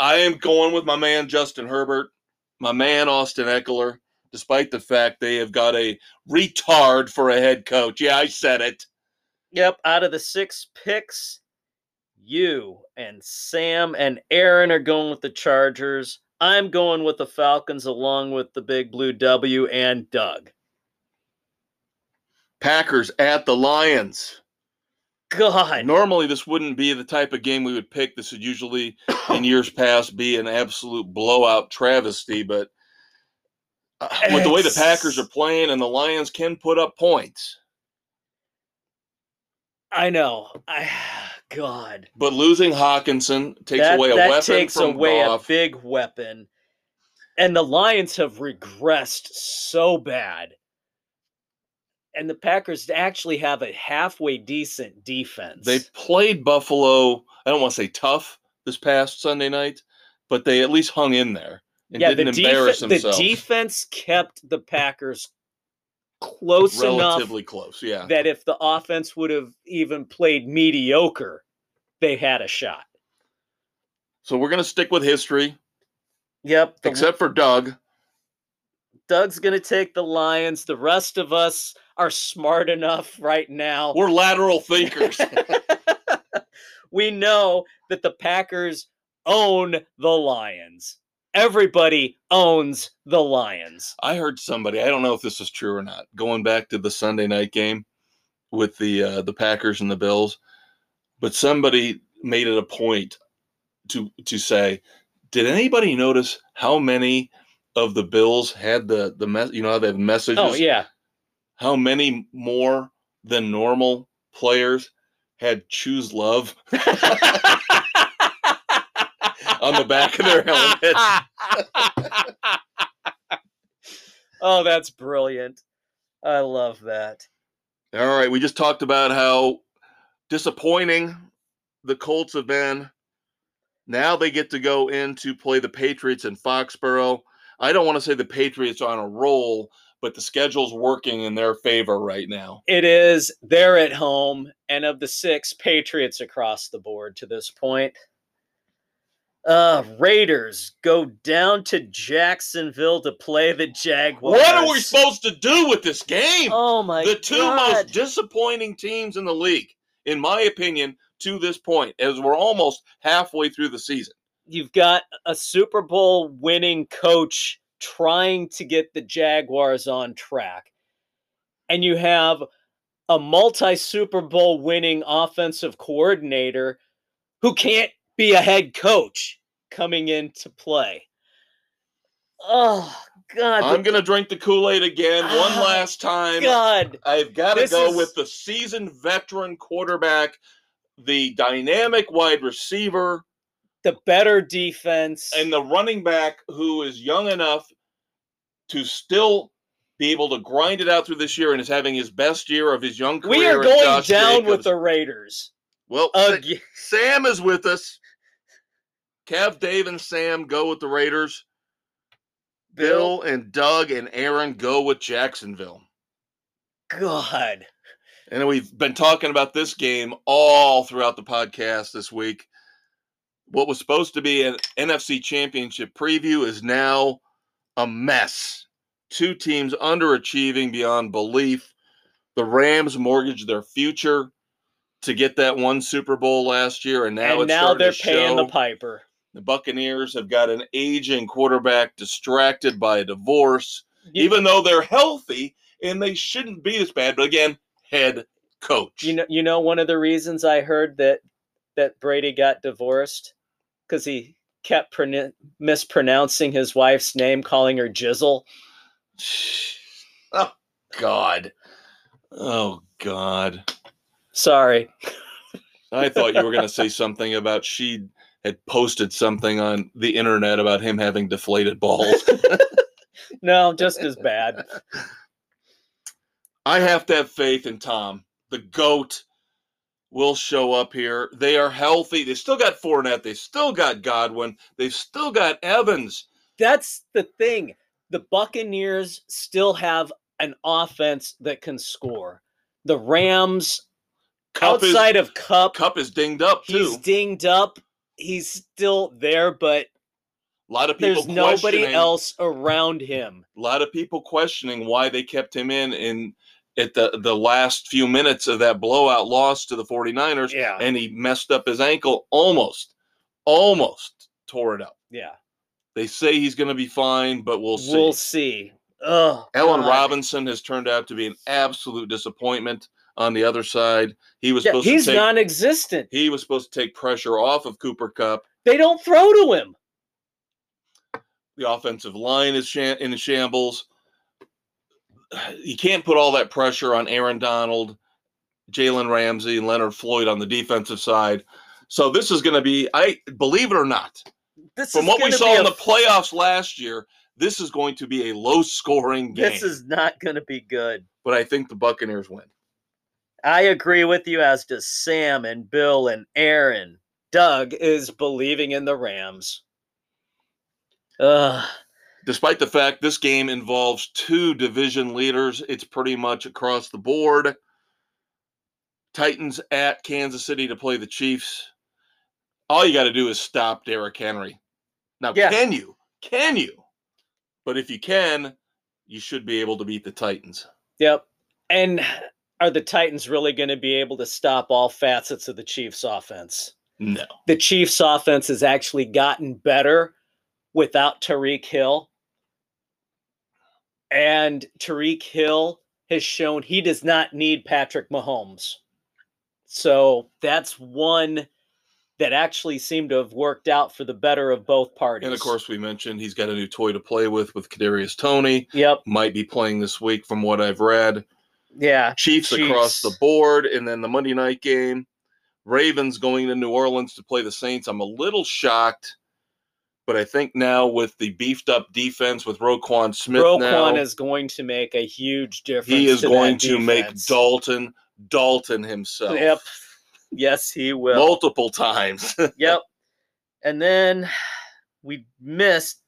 I am going with my man Justin Herbert, my man Austin Ekeler, despite the fact they have got a retard for a head coach. Yeah, I said it. Yep, out of the six picks, you and Sam and Aaron are going with the Chargers. I'm going with the Falcons along with the Big Blue W and Doug. Packers at the Lions. God. Normally, this wouldn't be the type of game we would pick. This would usually, in years past, be an absolute blowout travesty. But uh, with the way the Packers are playing and the Lions can put up points, I know. I (sighs) God. but losing Hockenson takes that away a that weapon takes away Goff. a big weapon. And the Lions have regressed so bad. And the Packers actually have a halfway decent defense. They played Buffalo. I don't want to say tough this past Sunday night, but they at least hung in there and yeah, didn't the, embarrass defe- the defense kept the Packers close enough. relatively enough close. Yeah. that if the offense would have even played mediocre, they had a shot. So we're gonna stick with history, Yep. the- except for Doug. Doug's going to take the Lions. The rest of us are smart enough right now. We're lateral thinkers. (laughs) we know that the Packers own the Lions. Everybody owns the Lions. I heard somebody. I don't know if this is true or not. Going back to the Sunday night game with the uh, the Packers and the Bills, but somebody made it a point to to say, did anybody notice how many of the Bills had the the mess? You know how they have messages. Oh, yeah. How many more than normal players had choose love (laughs) on the back of their helmets? (laughs) oh, that's brilliant. I love that. All right, we just talked about how disappointing the Colts have been. Now they get to go in to play the Patriots in Foxborough. I don't want to say the Patriots are on a roll, but the schedule's working in their favor right now. It is. They're at home, and of the six, Patriots across the board to this point. Uh, Raiders go down to Jacksonville to play the Jaguars. What are we supposed to do with this game? Oh my the two god! most disappointing teams in the league, in my opinion, to this point, as we're almost halfway through the season. You've got a Super Bowl winning coach trying to get the Jaguars on track, and you have a multi Super Bowl winning offensive coordinator who can't be a head coach coming into play. Oh God, I'm gonna drink the Kool-Aid again one Ah, last time. God. I've got to go is- with the seasoned veteran quarterback, the dynamic wide receiver, The better defense. and the running back who is young enough to still be able to grind it out through this year and is having his best year of his young career. we are going down with the Raiders. well. Again. Sam is with us. Kev, Dave, and Sam go with the Raiders. Bill and Doug and Aaron go with Jacksonville. God. And we've been talking about this game all throughout the podcast this week. What was supposed to be an NFC championship preview is now a mess. Two teams underachieving beyond belief. The Rams mortgaged their future to get that one Super Bowl last year, and now and it's now they're paying the piper. The Buccaneers have got an aging quarterback distracted by a divorce, You, even though they're healthy and they shouldn't be this bad. But again, head coach. you know you know one of the reasons I heard that that Brady got divorced cuz he kept pronou- mispronouncing his wife's name calling her Jizzle. Oh God. Oh God. Sorry. I thought you were going to say (laughs) something about she had posted something on the internet about him having deflated balls. (laughs) No, just as bad. I have to have faith in Tom. The GOAT will show up here. They are healthy. They still got Fournette. They still got Godwin. They've still got Evans. That's the thing. The Buccaneers still have an offense that can score. The Rams Kupp is, outside of Kupp, Kupp is dinged up too. he's dinged up. He's still there, but A lot of people there's nobody else around him. a lot of people questioning why they kept him in in at the the last few minutes of that blowout loss to the 49ers Yeah. and he messed up his ankle almost almost tore it up Yeah. they say he's going to be fine but we'll see We'll see. Oh, Allen God. Robinson has turned out to be an absolute disappointment on the other side he was Yeah, supposed he's to take non-existent. he was supposed to take pressure off of Cooper Kupp They don't throw to him. the offensive line is sham- in shambles. You can't put all that pressure on Aaron Donald, Jalen Ramsey, and Leonard Floyd on the defensive side. So this is going to be, I believe it or not, This from what we saw in the playoffs last year, this is going to be a low-scoring game. This is not going to be good. but I think the Buccaneers win. I agree with you, as does Sam and Bill and Aaron. Doug is believing in the Rams. Ugh. Despite the fact this game involves two division leaders, it's pretty much across the board. Titans at Kansas City to play the Chiefs. All you got to do is stop Derrick Henry. Now, Yeah. can you? Can you? But if you can, you should be able to beat the Titans. Yep. And are the Titans really going to be able to stop all facets of the Chiefs' offense? No. The Chiefs' offense has actually gotten better without Tyreek Hill. And Tyreek Hill has shown he does not need Patrick Mahomes. So that's one that actually seemed to have worked out for the better of both parties. And of course, we mentioned he's got a new toy to play with with Kadarius Toney. Yep. Might be playing this week, from what I've read. Yeah. Chiefs, across the board, and then the Monday night game, Ravens going to New Orleans to play the Saints. I'm a little shocked, but I think now with the beefed up defense with Roquan Smith Roquan now, is going to make a huge difference. he is to going to make. Dalton Dalton himself Yep. Yes, he will. multiple times. (laughs) yep. And then we missed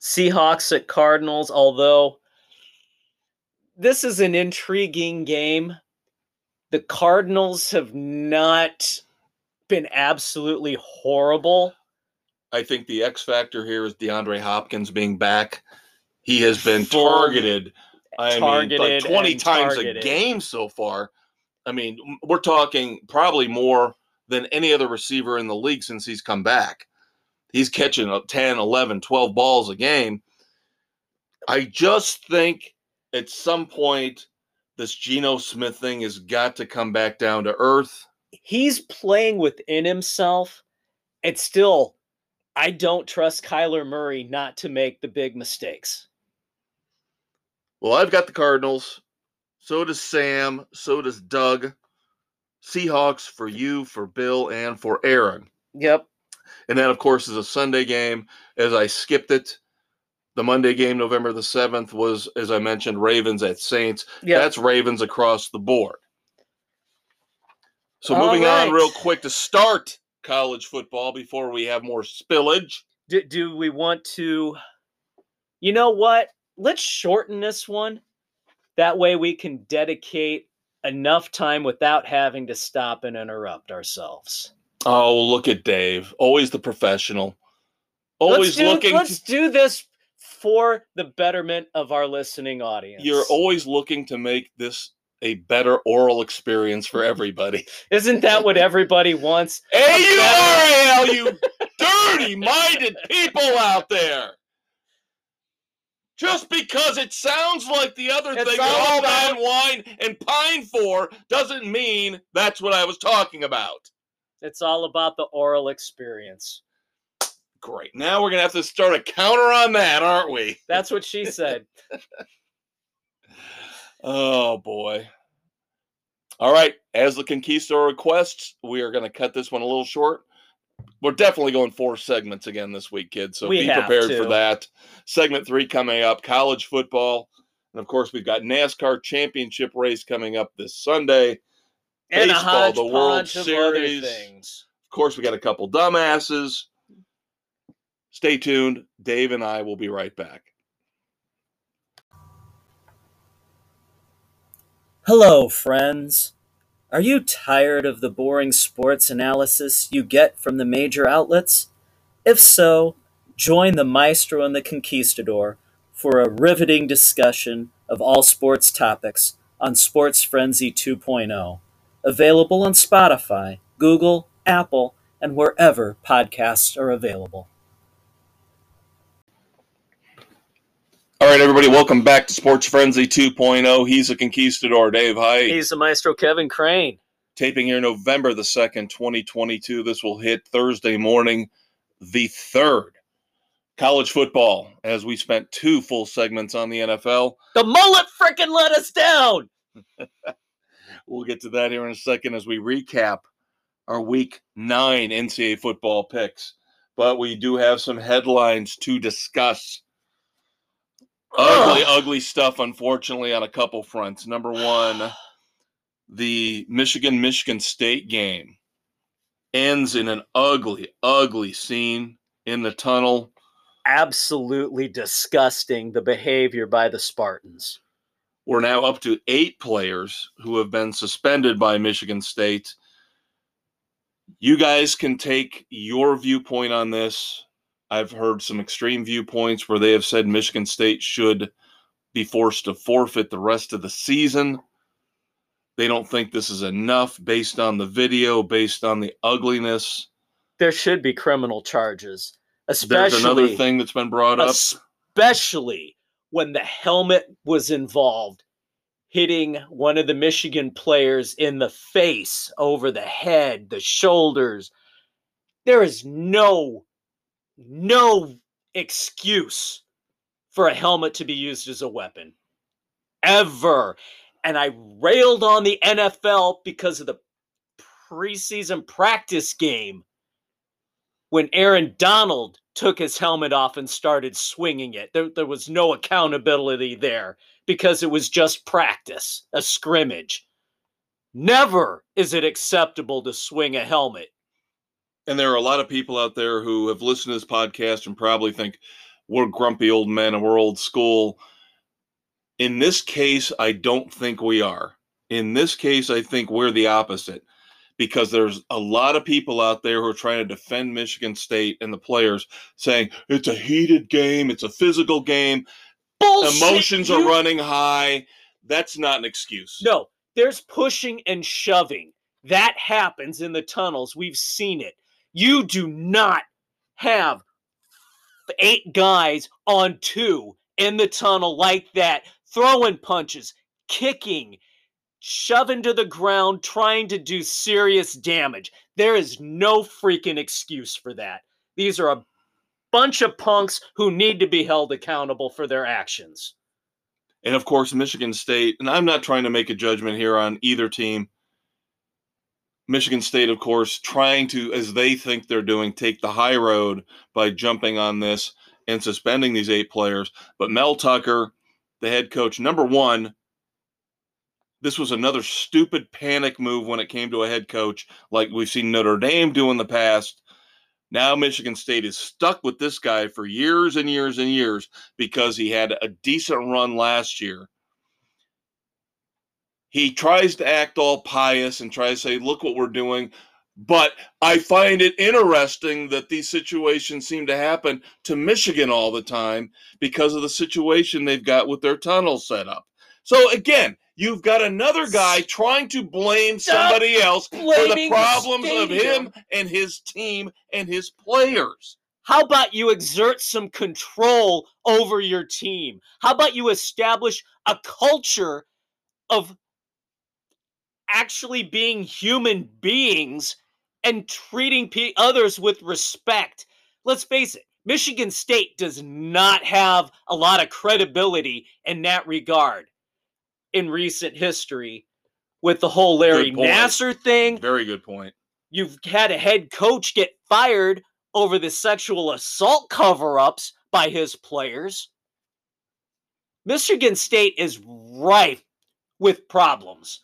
Seahawks at Cardinals, although this is an intriguing game. The Cardinals have not been absolutely horrible. I think the X factor here is DeAndre Hopkins being back. He has been targeted. I mean, like 20 times targeted. a game so far. I mean, we're talking probably more than any other receiver in the league since he's come back. He's catching uh, 10, 11, 12 balls a game. I just think at some point this Geno Smith thing has got to come back down to earth. He's playing within himself. It's still, I don't trust Kyler Murray not to make the big mistakes. Well, I've got the Cardinals. So does Sam. So does Doug. Seahawks for you, for Bill, and for Aaron. Yep. And that, of course, is a Sunday game. As I skipped it, the Monday game, November the 7th, was, as I mentioned, Ravens at Saints. Yep. That's Ravens across the board. So, All moving right. on real quick to start college football before we have more spillage. do, do we want to you know what let's shorten this one that way we can dedicate enough time without having to stop and interrupt ourselves Oh, look at Dave. Always the professional. Always let's do, looking. let's to- do this for the betterment of our listening audience you're always looking to make this a better oral experience for (laughs) everybody. isn't that what everybody wants A-U-R-A-L, you dirty minded people out there. Just because it sounds like the other It's thing all that man wine and pine for doesn't mean that's what I was talking about. it's all about the oral experience Great. Now we're going to have to start a counter on that, aren't we? that's what she said (laughs) Oh boy. All right. As the Conquistador requests, we are going to cut this one a little short. We're definitely going four segments again this week, kids. So We be prepared for that. Segment three coming up college football. And of course, we've got NASCAR championship race coming up this Sunday. and a Baseball, the World Series. Of course, we got a couple dumbasses. Stay tuned. Dave and I will be right back. Hello, friends. Are you tired of the boring sports analysis you get from the major outlets? If so, join the Maestro and the Conquistador for a riveting discussion of all sports topics on Sports Frenzy 2.0. Available on Spotify, Google, Apple, and wherever podcasts are available. All right, everybody, welcome back to Sports Frenzy 2.0. He's a conquistador, Dave Hyde. He's the Maestro Kevin Crane. Taping here November the 2nd, 2022. This will hit Thursday morning, the 3rd. College football, as we spent two full segments on the NFL. The mullet frickin' let us down! (laughs) We'll get to that here in a second as we recap our week nine NCAA football picks. But we do have some headlines to discuss. Ugly, ugly stuff, unfortunately, on a couple fronts. Number one, the Michigan Michigan State game ends in an ugly, ugly scene in the tunnel. absolutely disgusting the behavior by the Spartans. We're now up to eight players who have been suspended by Michigan State. You guys can take your viewpoint on this. I've heard some extreme viewpoints where they have said Michigan State should be forced to forfeit the rest of the season. They don't think this is enough based on the video, based on the ugliness. There should be criminal charges, There's especially another thing that's been brought up. especially when the helmet was involved, hitting one of the Michigan players in the face, over the head, the shoulders. There is no no excuse for a helmet to be used as a weapon ever. And I railed on the NFL because of the preseason practice game when Aaron Donald took his helmet off and started swinging it. There, there was no accountability there because it was just practice, a scrimmage. Never is it acceptable to swing a helmet. And there are a lot of people out there who have listened to this podcast and probably think we're grumpy old men and we're old school. In this case, I don't think we are. In this case, I think we're the opposite because there's a lot of people out there who are trying to defend Michigan State and the players saying it's a heated game, it's a physical game, Bullshit. emotions are you- running high. That's not an excuse. No, there's pushing and shoving. That happens in the tunnels. We've seen it. You do not have eight guys on two in the tunnel like that, throwing punches, kicking, shoving to the ground, trying to do serious damage. There is no freaking excuse for that. These are a bunch of punks who need to be held accountable for their actions. And of course, Michigan State, and I'm not trying to make a judgment here on either team. Michigan State, of course, trying to, as they think they're doing, take the high road by jumping on this and suspending these eight players. But Mel Tucker, the head coach, number one, this was another stupid panic move when it came to a head coach, like we've seen Notre Dame do in the past. Now Michigan State is stuck with this guy for years and years and years because he had a decent run last year. He tries to act all pious and try to say, look what we're doing. But I find it interesting that these situations seem to happen to Michigan all the time because of the situation they've got with their tunnel set up. So again, you've got another guy trying to blame Stop somebody else for the problems of him and his team and his players. How about you exert some control over your team? How about you establish a culture of actually being human beings and treating pe- others with respect? Let's face it, Michigan State does not have a lot of credibility in that regard in recent history with the whole Larry. Nassar thing. Very good point. You've had a head coach get fired over the sexual assault cover ups by his players. Michigan State is rife with problems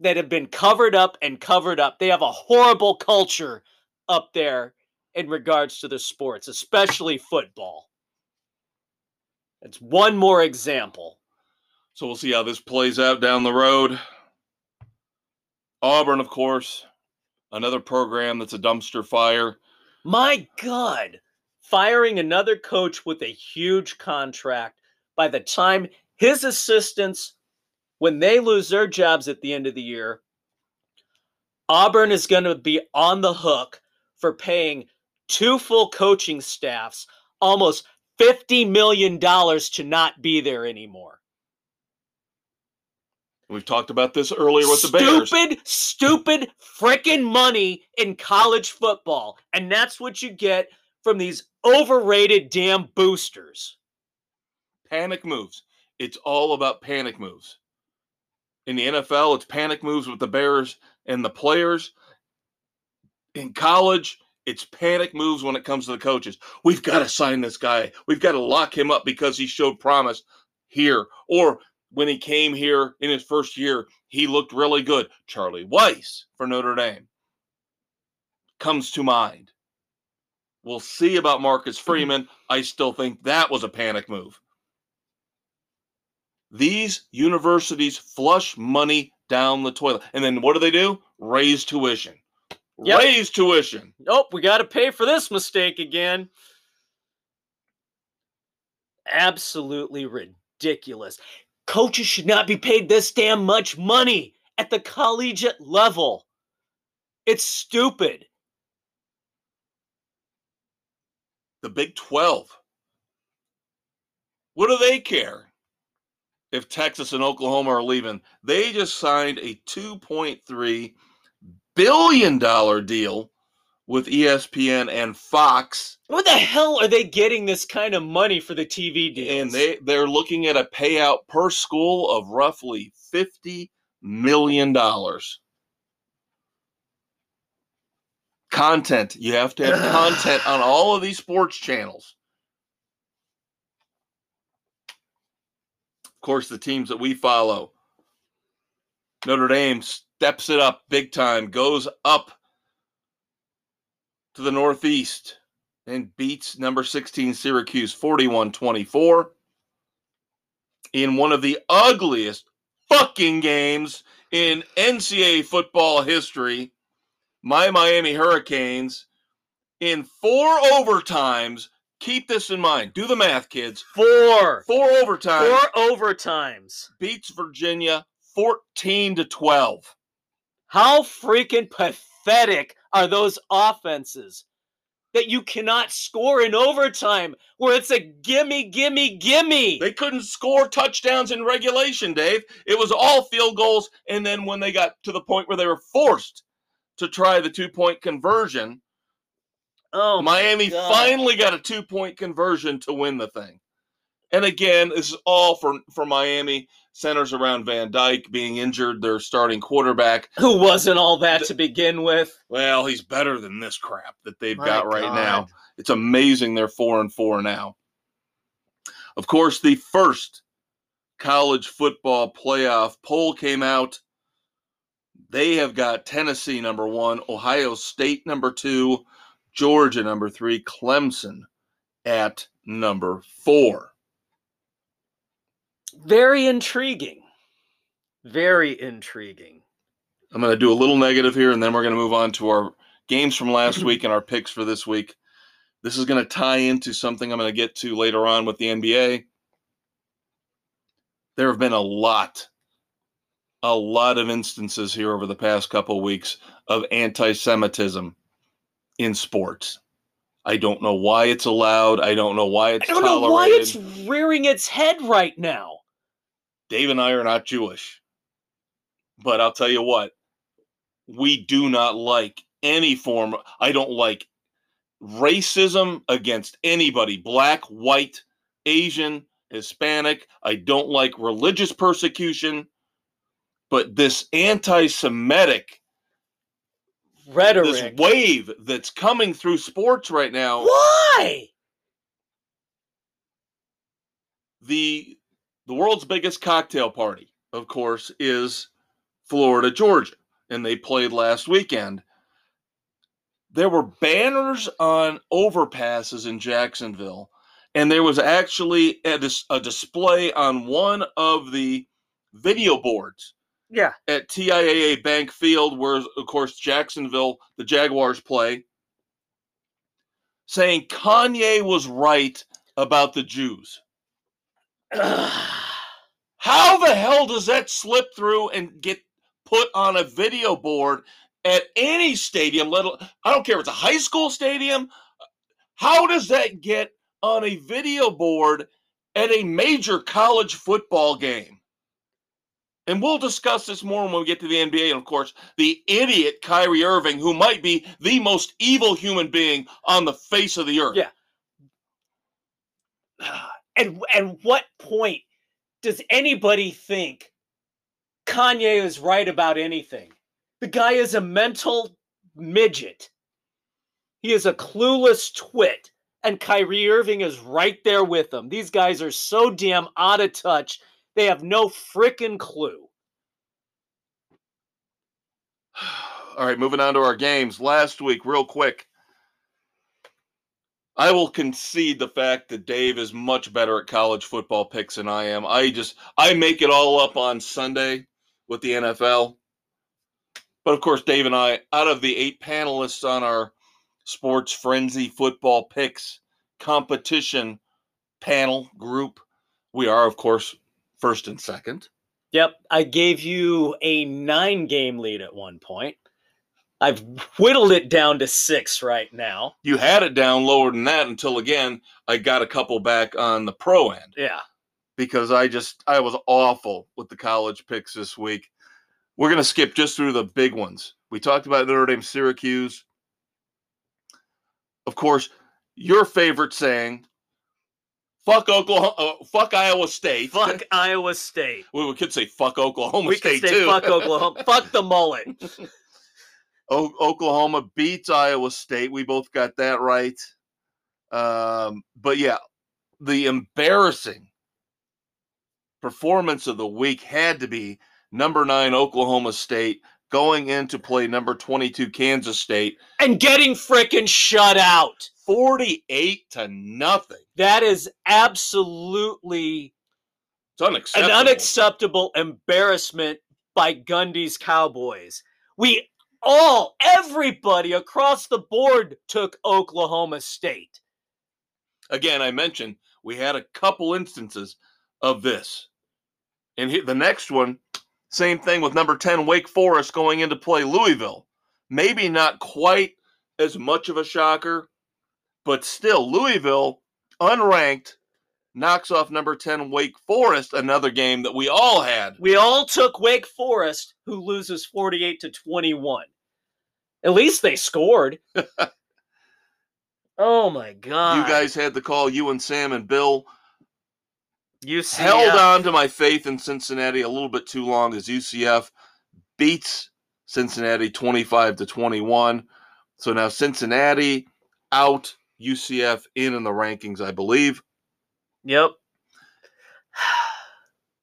that have been covered up and covered up. They have a horrible culture up there in regards to the sports, especially football. It's one more example. So we'll see how this plays out down the road. Auburn, of course, another program that's a dumpster fire. My God, firing another coach with a huge contract by the time his assistants, when they lose their jobs at the end of the year, Auburn is going to be on the hook for paying two full coaching staffs almost $50 million to not be there anymore. We've talked about this earlier with the Bears. Stupid, stupid freaking money in college football. And that's what you get from these overrated damn boosters. Panic moves. It's all about panic moves. In the NFL, it's panic moves with the Bears and the players. In college, it's panic moves when it comes to the coaches. We've got to sign this guy. We've got to lock him up because he showed promise here. Or when he came here in his first year, he looked really good. Charlie Weis for Notre Dame comes to mind. We'll see about Marcus mm-hmm. Freeman. I still think that was a panic move. These universities flush money down the toilet. And then what do they do? Raise tuition. Yep. Raise tuition. Nope, we got to pay for this mistake again. Absolutely ridiculous. Coaches should not be paid this damn much money at the collegiate level. It's stupid. The Big 12. What do they care if Texas and Oklahoma are leaving? They just signed a $2.3 billion deal with ESPN and Fox. Where the hell are they getting this kind of money for the TV deals? And they, they're looking at a payout per school of roughly $50 million. Content. You have to have content on all of these sports channels. Of course, the teams that we follow. Notre Dame steps it up big time, goes up to the Northeast and beats number 16 Syracuse 41 24 in one of the ugliest fucking games in NCAA football history. My Miami Hurricanes in four overtimes. Keep this in mind. Do the math, kids. four. Four overtimes Four overtimes. beats Virginia 14 to 12. How freaking pathetic are those offenses that you cannot score in overtime where it's a gimme, gimme, gimme? They couldn't score touchdowns in regulation, Dave. It was all field goals. And then when they got to the point where they were forced to try the two point conversion, oh, Miami finally got a two point conversion to win the thing. And again, this is all for for Miami. Centers around Van Dyke being injured, their starting quarterback. Who wasn't all that The- to begin with? Well, he's better than this crap that they've My got right God. now. It's amazing they're four and four now. Of course, the first college football playoff poll came out. They have got Tennessee number one, Ohio State number two, Georgia number three, Clemson at number four. Very intriguing. Very intriguing. I'm going to do a little negative here, and then we're going to move on to our games from last (clears throat) week and our picks for this week. This is going to tie into something I'm going to get to later on with the NBA. There have been a lot, a lot of instances here over the past couple weeks of anti Semitism in sports. I don't know why it's allowed. I don't know why it's I don't know why it's rearing its head right now. Dave and I are not Jewish. But I'll tell you what, we do not like any form. I don't like racism against anybody, black, white, Asian, Hispanic. I don't like religious persecution. But this anti Semitic, this wave that's coming through sports right now, Why? the the world's biggest cocktail party, of course, is Florida, Georgia, and they played last weekend. There were banners on overpasses in Jacksonville, and there was actually a, dis- a display on one of the video boards Yeah. at TIAA Bank Field, where, of course, Jacksonville, the Jaguars play, saying Kanye was right about the Jews. (sighs) How the hell does that slip through and get put on a video board at any stadium? Let I don't care if it's a high school stadium. How does that get on a video board at a major college football game? And we'll discuss this more when we get to the NBA. And of course, the idiot Kyrie Irving, who might be the most evil human being on the face of the earth. Yeah. (sighs) and and what point does anybody think Kanye is right about anything? The guy is a mental midget. He is a clueless twit, and Kyrie Irving is right there with him. These guys are so damn out of touch. They have no freaking clue. (sighs) All right, moving on to our games. Last week, real quick, I will concede the fact that Dave is much better at college football picks than I am. I just I make it all up on Sunday with the NFL. But of course, Dave and I, out of the eight panelists on our Sports Frenzy football picks competition panel group, we are, of course, first and second. Yep, I gave you a nine game lead at one point. I've whittled it down to six right now. You had it down lower than that until again I got a couple back on the pro end. Yeah. because I just I was awful with the college picks this week. We're gonna skip just through the big ones. We talked about Notre Dame, Syracuse. Of course, your favorite saying, "Fuck Oklahoma, uh, fuck Iowa State." Fuck Iowa State. We we could say "fuck Oklahoma we State" can say too. fuck Oklahoma. (laughs) fuck the mullet. O- Oklahoma beats Iowa State. We both got that right. Um, but yeah, the embarrassing performance of the week had to be number nine Oklahoma State going in to play number 22 Kansas State, And getting frickin' shut out. 48 to nothing. That is absolutely unacceptable. an unacceptable embarrassment by Gundy's Cowboys. We all, everybody across the board took Oklahoma State. Again, I mentioned we had a couple instances of this. And the next one, same thing with number 10 Wake Forest going into play Louisville. Maybe not quite as much of a shocker, but still Louisville unranked knocks off number 10 Wake Forest, another game that we all had. We all took Wake Forest, who loses 48 to 21. At least they scored. (laughs) oh my god. You guys had the call, you and Sam and Bill. UCF. held on to my faith in Cincinnati a little bit too long as UCF beats Cincinnati 25 to 21. So now Cincinnati out, UCF in in the rankings, I believe. Yep. (sighs)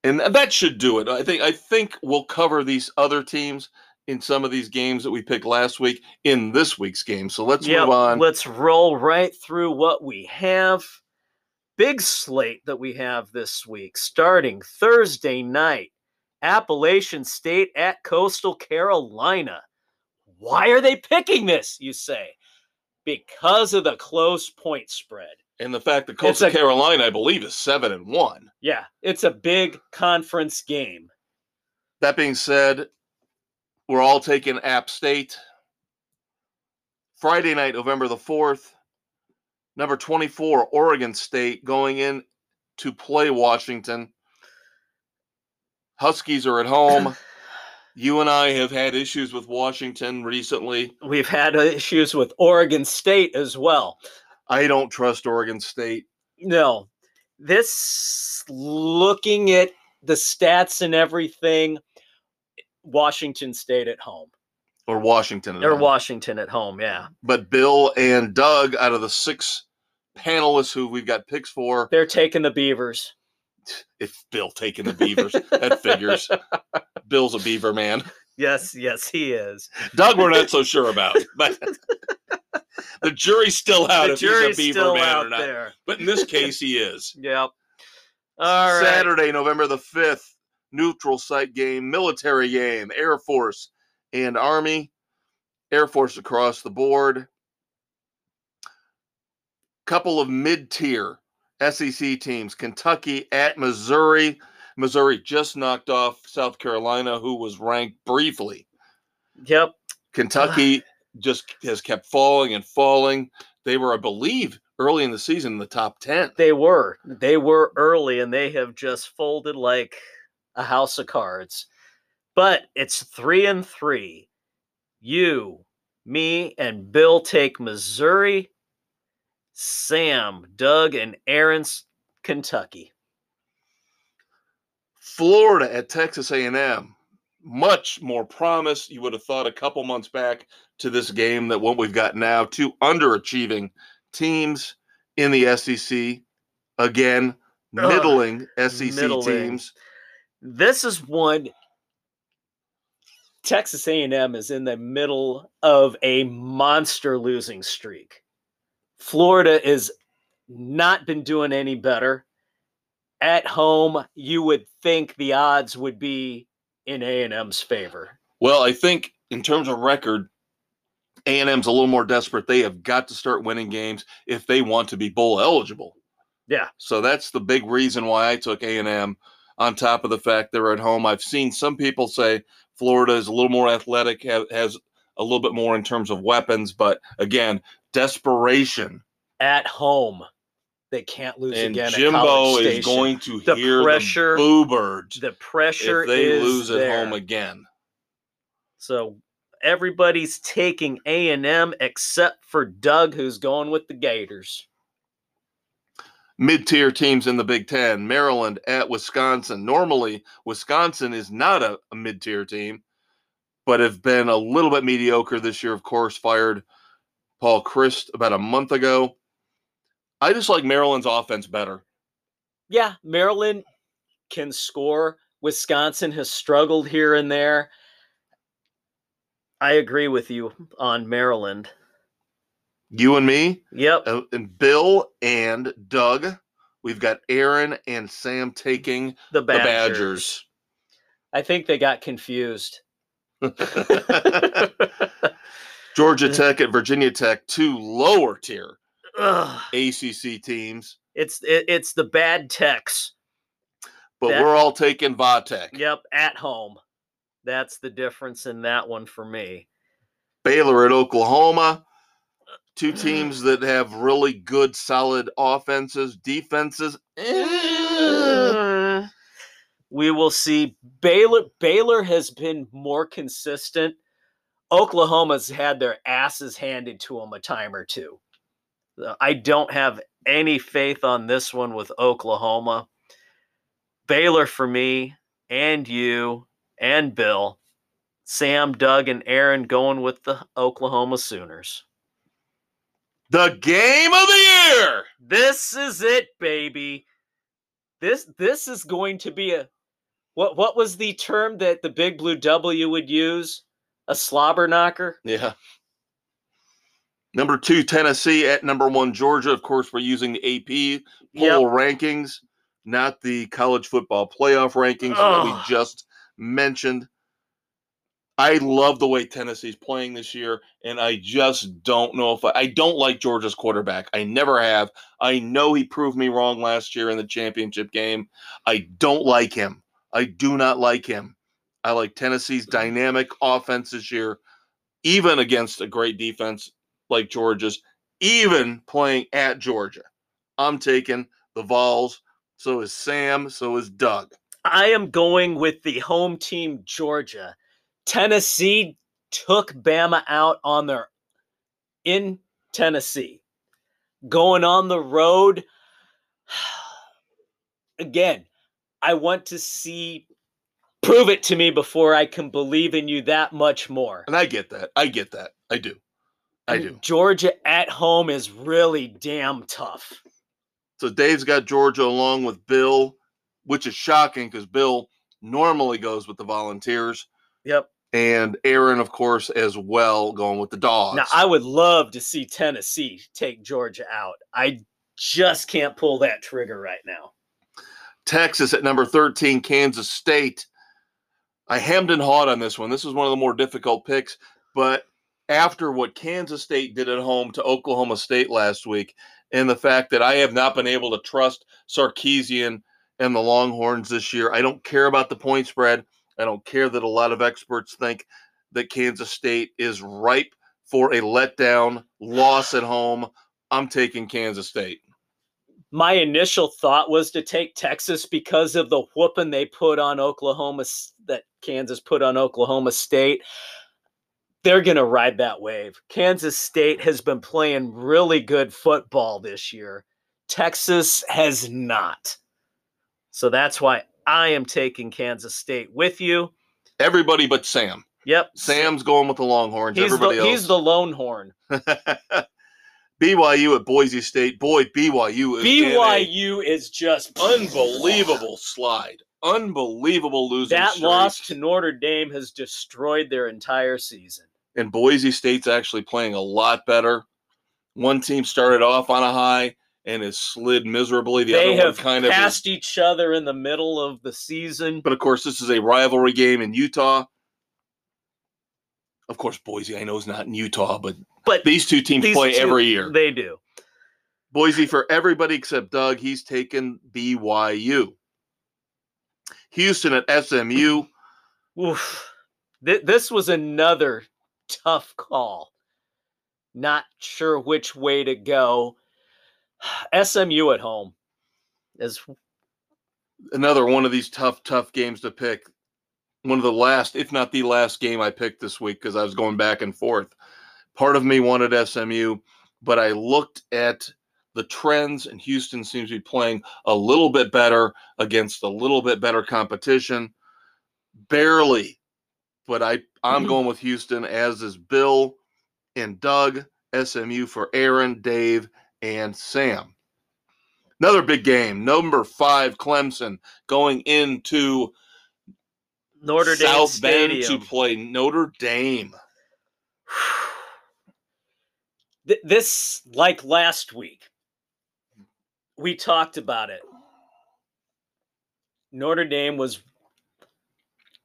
And that should do it. I think I think we'll cover these other teams in some of these games that we picked last week in this week's game. So let's Yep, move on. Let's roll right through what we have. Big slate that we have this week, starting Thursday night. Appalachian State at Coastal Carolina. Why are they picking this, you say? Because of the close point spread. and the fact that Coastal a- Carolina, I believe, is seven and one. Yeah, it's a big conference game. That being said, we're all taking App State. Friday night, November the 4th, number 24, Oregon State going in to play Washington. Huskies are at home. (sighs) you and I have had issues with Washington recently. We've had uh, issues with Oregon State as well. I don't trust Oregon State. No, this looking at the stats and everything, Washington State at home Or Washington. at or home. Washington at home. Yeah, But Bill and Doug, out of the six panelists who we've got picks for, they're taking the Beavers. (laughs) if Bill taking the Beavers, that figures. (laughs) Bill's a Beaver man. Yes, yes, he is. Doug, we're not so (laughs) sure about, but the jury's still out the if jury's he's a Beaver still man out or not. there. But in this case, he is. Yep. All right. Saturday, November the fifth, neutral site game, military game, Air Force and Army. Air Force across the board. Couple of mid-tier SEC teams, Kentucky at Missouri. Missouri just knocked off South Carolina, who was ranked briefly. Yep. Kentucky just has kept falling and falling. They were, I believe, early in the season in the top 10. They were. They were early and they have just folded like a house of cards. But it's three and three. You, me, and Bill take Missouri. Sam, Doug, and Aaron's Kentucky. Florida at Texas A&M. Much more promise. You would have thought a couple months back to this game that what we've got now. Two underachieving teams in the SEC. Again, Ugh, middling SEC middling. teams. This is one Texas A&M is in the middle of a monster losing streak. Florida is not been doing any better. At home, you would think the odds would be in A&M's favor. Well, I think in terms of record, A&M's a little more desperate. They have got to start winning games if they want to be bowl eligible. Yeah. So that's the big reason why I took A&M on top of the fact they're at home. I've seen some people say Florida is a little more athletic, ha- has a little bit more in terms of weapons, but again, desperation. At home, they can't lose And again. Jimbo is going to The hear pressure- the boo birds the pressure if they lose at home again. So everybody's taking A and M except for Doug, who's going with the Gators. Mid-tier teams in the Big Ten. Maryland at Wisconsin. Normally, Wisconsin is not a, a mid-tier team, but have been a little bit mediocre this year. Of course, fired Paul Chryst about a month ago. I just like Maryland's offense better. Yeah, Maryland can score. Wisconsin has struggled here and there. I agree with you on Maryland. You and me, Yep. uh, and Bill and Doug. We've got Aaron and Sam taking The the Badgers. I think they got confused. (laughs) Georgia Tech at Virginia Tech, two lower tier Ugh. ACC teams, It's it, it's the bad techs. but That- we're all taking Vatek. Yep, at home. That's the difference in that one for me. Baylor at Oklahoma. Two teams that have really good, solid offenses, defenses. eh. we will see Baylor Baylor has been more consistent. Oklahoma's had their asses handed to them a time or two. I don't have any faith on this one with Oklahoma. Baylor for me and you and Bill. Sam, Doug, and Aaron going with the Oklahoma Sooners. The game of the year. This is it, baby. This this is going to be a what what was the term that the big blue W would use? A slobber knocker? Yeah. Number two, Tennessee at number one, Georgia. Of course, we're using the AP poll rankings, not the college football playoff rankings that we just mentioned. I love the way Tennessee's playing this year, and I just don't know if I, I don't like Georgia's quarterback. I never have. I know he proved me wrong last year in the championship game. I don't like him. I do not like him. I like Tennessee's dynamic offense this year, even against a great defense like Georgia's, even playing at Georgia. I'm taking the Vols. So is Sam. So is Doug. I am going with the home team, Georgia. Tennessee took Bama out on their in Tennessee. Going on the road. (sighs) Again, I want to see prove it to me before I can believe in you that much more. And I get that. I get that. I do. I And do. Georgia at home is really damn tough. So Dave's got Georgia along with Bill, which is shocking because Bill normally goes with the Volunteers, Yep. And Aaron, of course, as well, going with the Dogs. Now, I would love to see Tennessee take Georgia out. I just can't pull that trigger right now. Texas at number 13, Kansas State. I hemmed and hawed on this one. This was one of the more difficult picks, but after what Kansas State did at home to Oklahoma State last week, and the fact that I have not been able to trust Sarkisian and the Longhorns this year, I don't care about the point spread. I don't care that a lot of experts think that Kansas State is ripe for a letdown loss at home. I'm taking Kansas State. My initial thought was to take Texas because of the whooping they put on Oklahoma, that Kansas put on Oklahoma State. They're going to ride that wave. Kansas State has been playing really good football this year. Texas has not. So that's why I am taking Kansas State with you. Everybody but Sam. Yep. Sam's going with the Longhorns. He's the, Everybody else. he's the lone horn. (laughs) BYU at Boise State. Boy, BYU is in a BYU is just unbelievable (sighs) slide. Unbelievable losing That streak. loss to Notre Dame has destroyed their entire season. and Boise State's actually playing a lot better. One team started off on a high and has slid miserably. The they other have one kind of passed each other in the middle of the season. but of course, this is a rivalry game in Utah. Of course, Boise, I know is not in Utah, but But these two teams these play two- every year. They do. Boise for everybody except Doug. He's taken BYU. Houston at SMU. Oof. Th- this was another tough call. Not sure which way to go. SMU at home is Another one of these tough, tough games to pick. One of the last, if not the last game I picked this week because I was going back and forth. Part of me wanted SMU, but I looked at the trends, and Houston seems to be playing a little bit better against a little bit better competition. Barely, but I I'm Mhm. going with Houston, as is Bill and Doug. SMU for Aaron, Dave, and Sam. Another big game. Number five, Clemson going into Notre Dame South Bend to play Notre Dame. (sighs) This like last week we talked about it notre dame was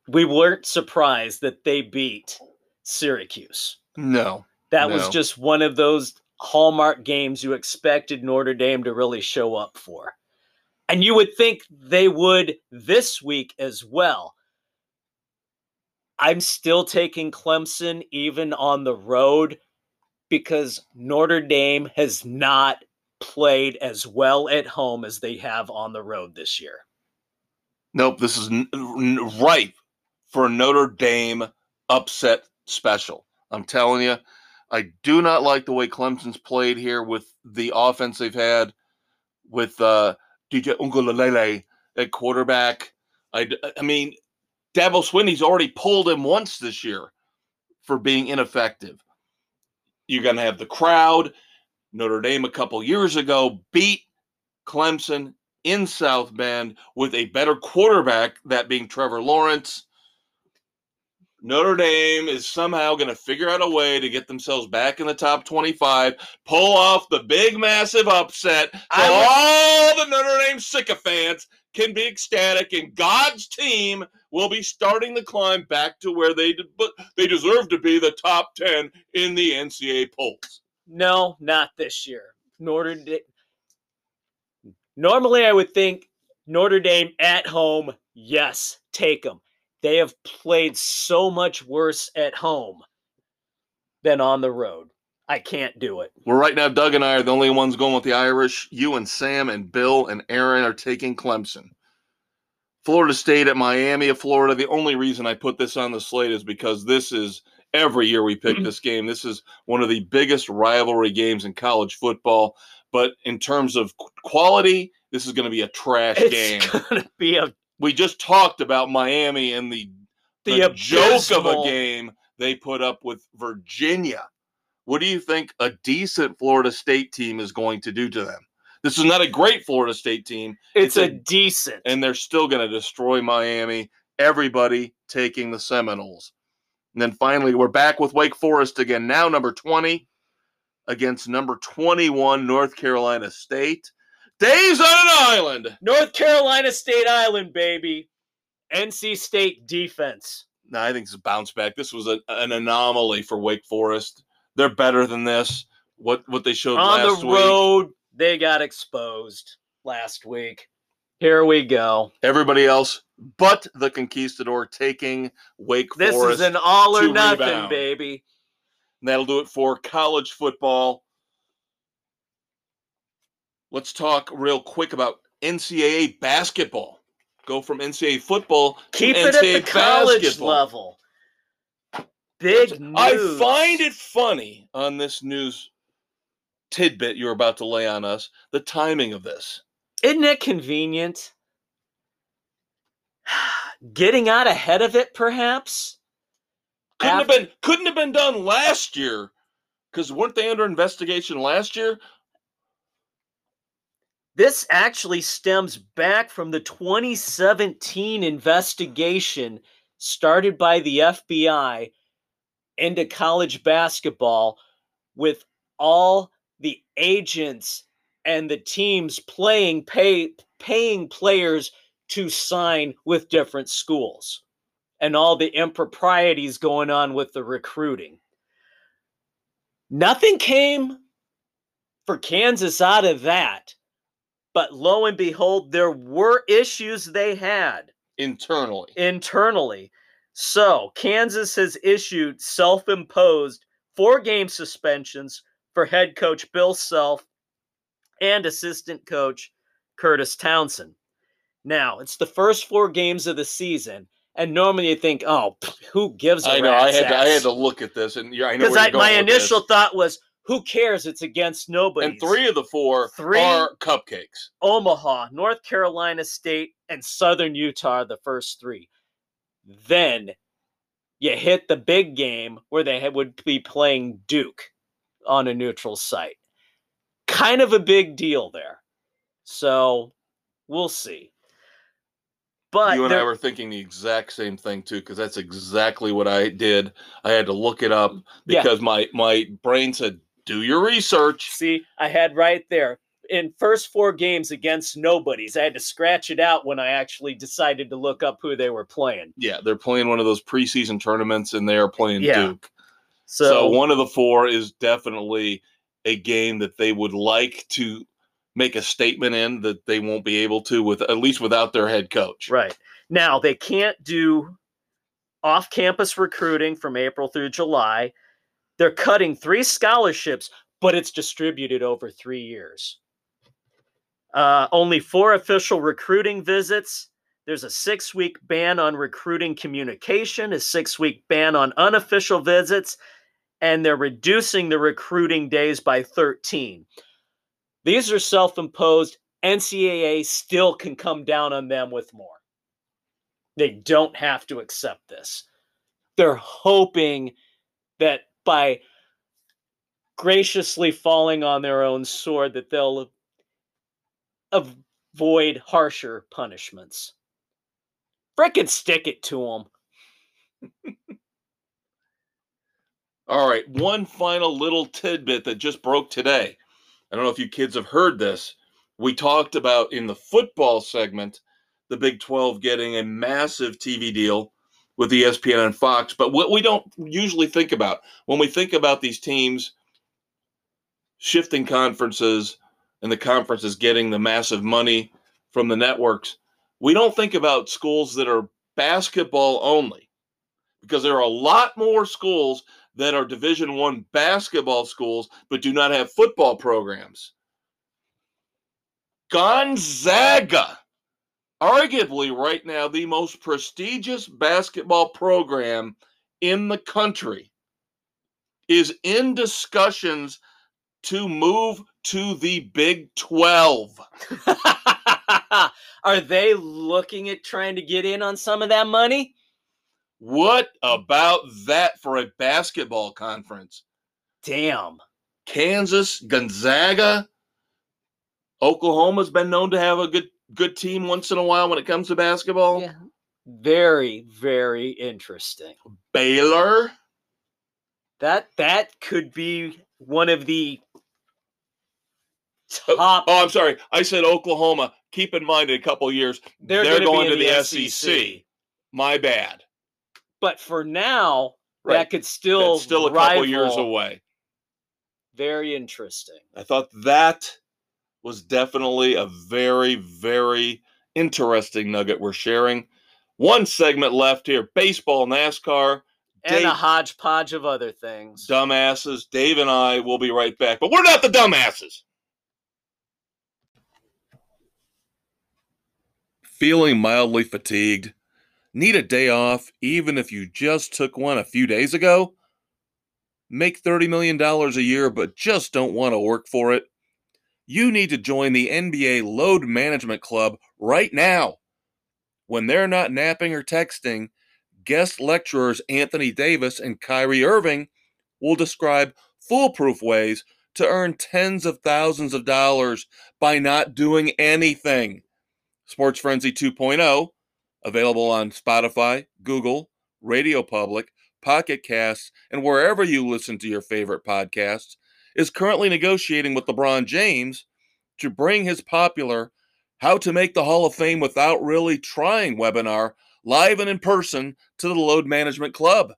we weren't surprised that they beat syracuse No, that was just one of those hallmark games you expected notre dame to really show up for and you would think they would this week as well i'm still taking clemson even on the road because Notre Dame has not played as well at home as they have on the road this year. nope. This is n- n- ripe for a Notre Dame upset special. I'm telling you, I do not like the way Clemson's played here with the offense they've had with uh, DJ Uiagalelei at quarterback. I, I mean, Dabo Swinney's already pulled him once this year for being ineffective. You're going to have the crowd. Notre Dame a couple years ago beat Clemson in South Bend with a better quarterback, that being Trevor Lawrence. Notre Dame is somehow going to figure out a way to get themselves back in the top 25, pull off the big, massive upset. So all the Notre Dame sycophants can be ecstatic, and God's team will be starting the climb back to where they they deserve to be the top 10 in the NCAA polls. No, not this year. Notre Dame. Normally, I would think Notre Dame at home, yes, take them. They have played so much worse at home than on the road. I can't do it. Well, right now, Doug and I are the only ones going with the Irish. You and Sam and Bill and Aaron are taking Clemson. Florida State at Miami of Florida. The only reason I put this on the slate is because this is every year we pick mm-hmm. this game. This is one of the biggest rivalry games in college football. But in terms of quality, this is going to be a trash it's game. It's going to be a. We just talked about Miami and the, the, the joke of a game they put up with Virginia. What do you think a decent Florida State team is going to do to them? This is not a great Florida State team. It's, it's a, a, decent. And they're still going to destroy Miami. Everybody taking the Seminoles. And then finally, we're back with Wake Forest again, now number 20 against number 21, North Carolina State. Days on an island. North Carolina State Island, baby. NC State defense. No, I think it's a bounce back. This was a, an anomaly for Wake Forest. They're better than this. What what they showed on last the road, week. they got exposed last week. Here we go. Everybody else but the Conquistador taking Wake this Forest. This is an all or nothing, rebound. baby. And that'll do it for college football. Let's talk real quick about NCAA basketball. Go from NCAA football Keep to it NCAA at the college basketball. level. Big news. I find it funny on this news tidbit you're about to lay on us the timing of this. Isn't it convenient? (sighs) Getting out ahead of it, perhaps. Couldn't After- have been couldn't have been done last year, because weren't they under investigation last year? This actually stems back from the 2017 investigation started by the FBI into college basketball with all the agents and the teams playing pay paying players to sign with different schools and all the improprieties going on with the recruiting. Nothing came for Kansas out of that. But lo and behold, there were issues they had internally. Internally. So Kansas has issued self imposed four game suspensions for head coach Bill Self and assistant coach Kurtis Townsend. Now, it's the first four games of the season. And normally you think, oh, who gives a I know. I had to, I had to look at this, and yeah, I know because my initial this. thought was, who cares? It's against nobody. And three of the four three, are cupcakes. Omaha, North Carolina State, and Southern Utah the first three. Then you hit the big game where they would be playing Duke on a neutral site. Kind of a big deal there. So we'll see. But you and I were thinking the exact same thing too, because that's exactly what I did. I had to look it up because yeah. my my brain said do your research. See, I had right there in first four games against nobodies. I had to scratch it out when I actually decided to look up who they were playing. Yeah, they're playing one of those preseason tournaments and they are playing yeah. Duke. So, so one of the four is definitely a game that they would like to make a statement in that they won't be able to with at least without their head coach. Right. Now, they can't do off-campus recruiting from April through July. They're cutting three scholarships, but it's distributed over three years. Uh, only four official recruiting visits. There's a six week ban on recruiting communication, a six week ban on unofficial visits, and they're reducing the recruiting days by 13. These are self imposed NCAA still can come down on them with more. They don't have to accept this. They're hoping that by graciously falling on their own sword that they'll avoid harsher punishments. Frickin' stick it to them. (laughs) All right, one final little tidbit that just broke today. I don't know if you kids have heard this. We talked about in the football segment the Big 12 getting a massive TV deal with ESPN and Fox, but what we don't usually think about when we think about these teams shifting conferences and the conferences getting the massive money from the networks, we don't think about schools that are basketball only because there are a lot more schools that are division 1 basketball schools but do not have football programs. Gonzaga, arguably right now the most prestigious basketball program in the country, is in discussions to move to the Big 12. (laughs) Are they looking at trying to get in on some of that money? What about that for a basketball conference? Damn. Kansas, Gonzaga, Oklahoma's been known to have a good good team once in a while when it comes to basketball. Yeah. Very, very interesting. Baylor. That that could be one of the (laughs) Oh, top. Oh, I'm sorry. I said Oklahoma. Keep in mind, in a couple years, they're, be going to in the, SEC. My bad. But for now, Right. that could still That's still a couple years away. Very interesting. I thought that was definitely a very, very interesting nugget we're sharing. One segment left here baseball, NASCAR, And Dave- a hodgepodge of other things. dumbasses. Dave and I will be right back, but we're not the dumbasses. Feeling mildly fatigued? Need a day off, even if you just took one a few days ago? Make $30 million a year, but just don't want to work for it? You need to join the NBA Load Management Club right now. When they're not napping or texting, guest lecturers Anthony Davis and Kyrie Irving will describe foolproof ways to earn tens of thousands of dollars by not doing anything. Sports Frenzy 2.0, available on Spotify, Google, Radio Public, Pocket Casts, and wherever you listen to your favorite podcasts, is currently negotiating with LeBron James to bring his popular How to Make the Hall of Fame Without Really Trying webinar live and in person to the Load Management Club.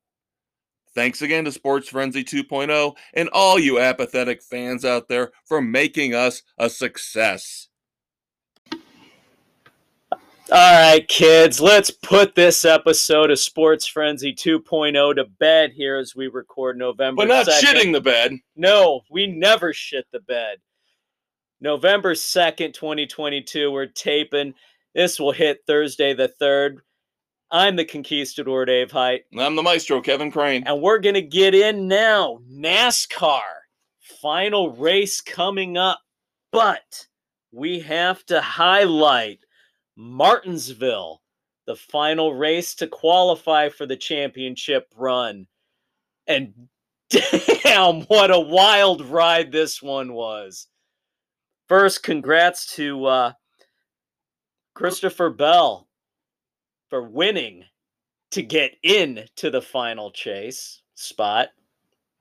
Thanks again to Sports Frenzy 2.0 and all you apathetic fans out there for making us a success. All right, kids, let's put this episode of Sports Frenzy 2.0 to bed here as we record November But not 2nd. shitting the bed. No, we never shit the bed. November 2nd, 2022, we're taping. This will hit Thursday the 3rd. I'm the Conquistador Dave Height, I'm the maestro, Kevin Crane. and we're going to get in now. NASCAR, final race coming up. But we have to highlight Martinsville, the final race to qualify for the championship run. And (laughs) damn, what a wild ride this one was. First, congrats to uh, Christopher Bell for winning to get in to the final chase spot.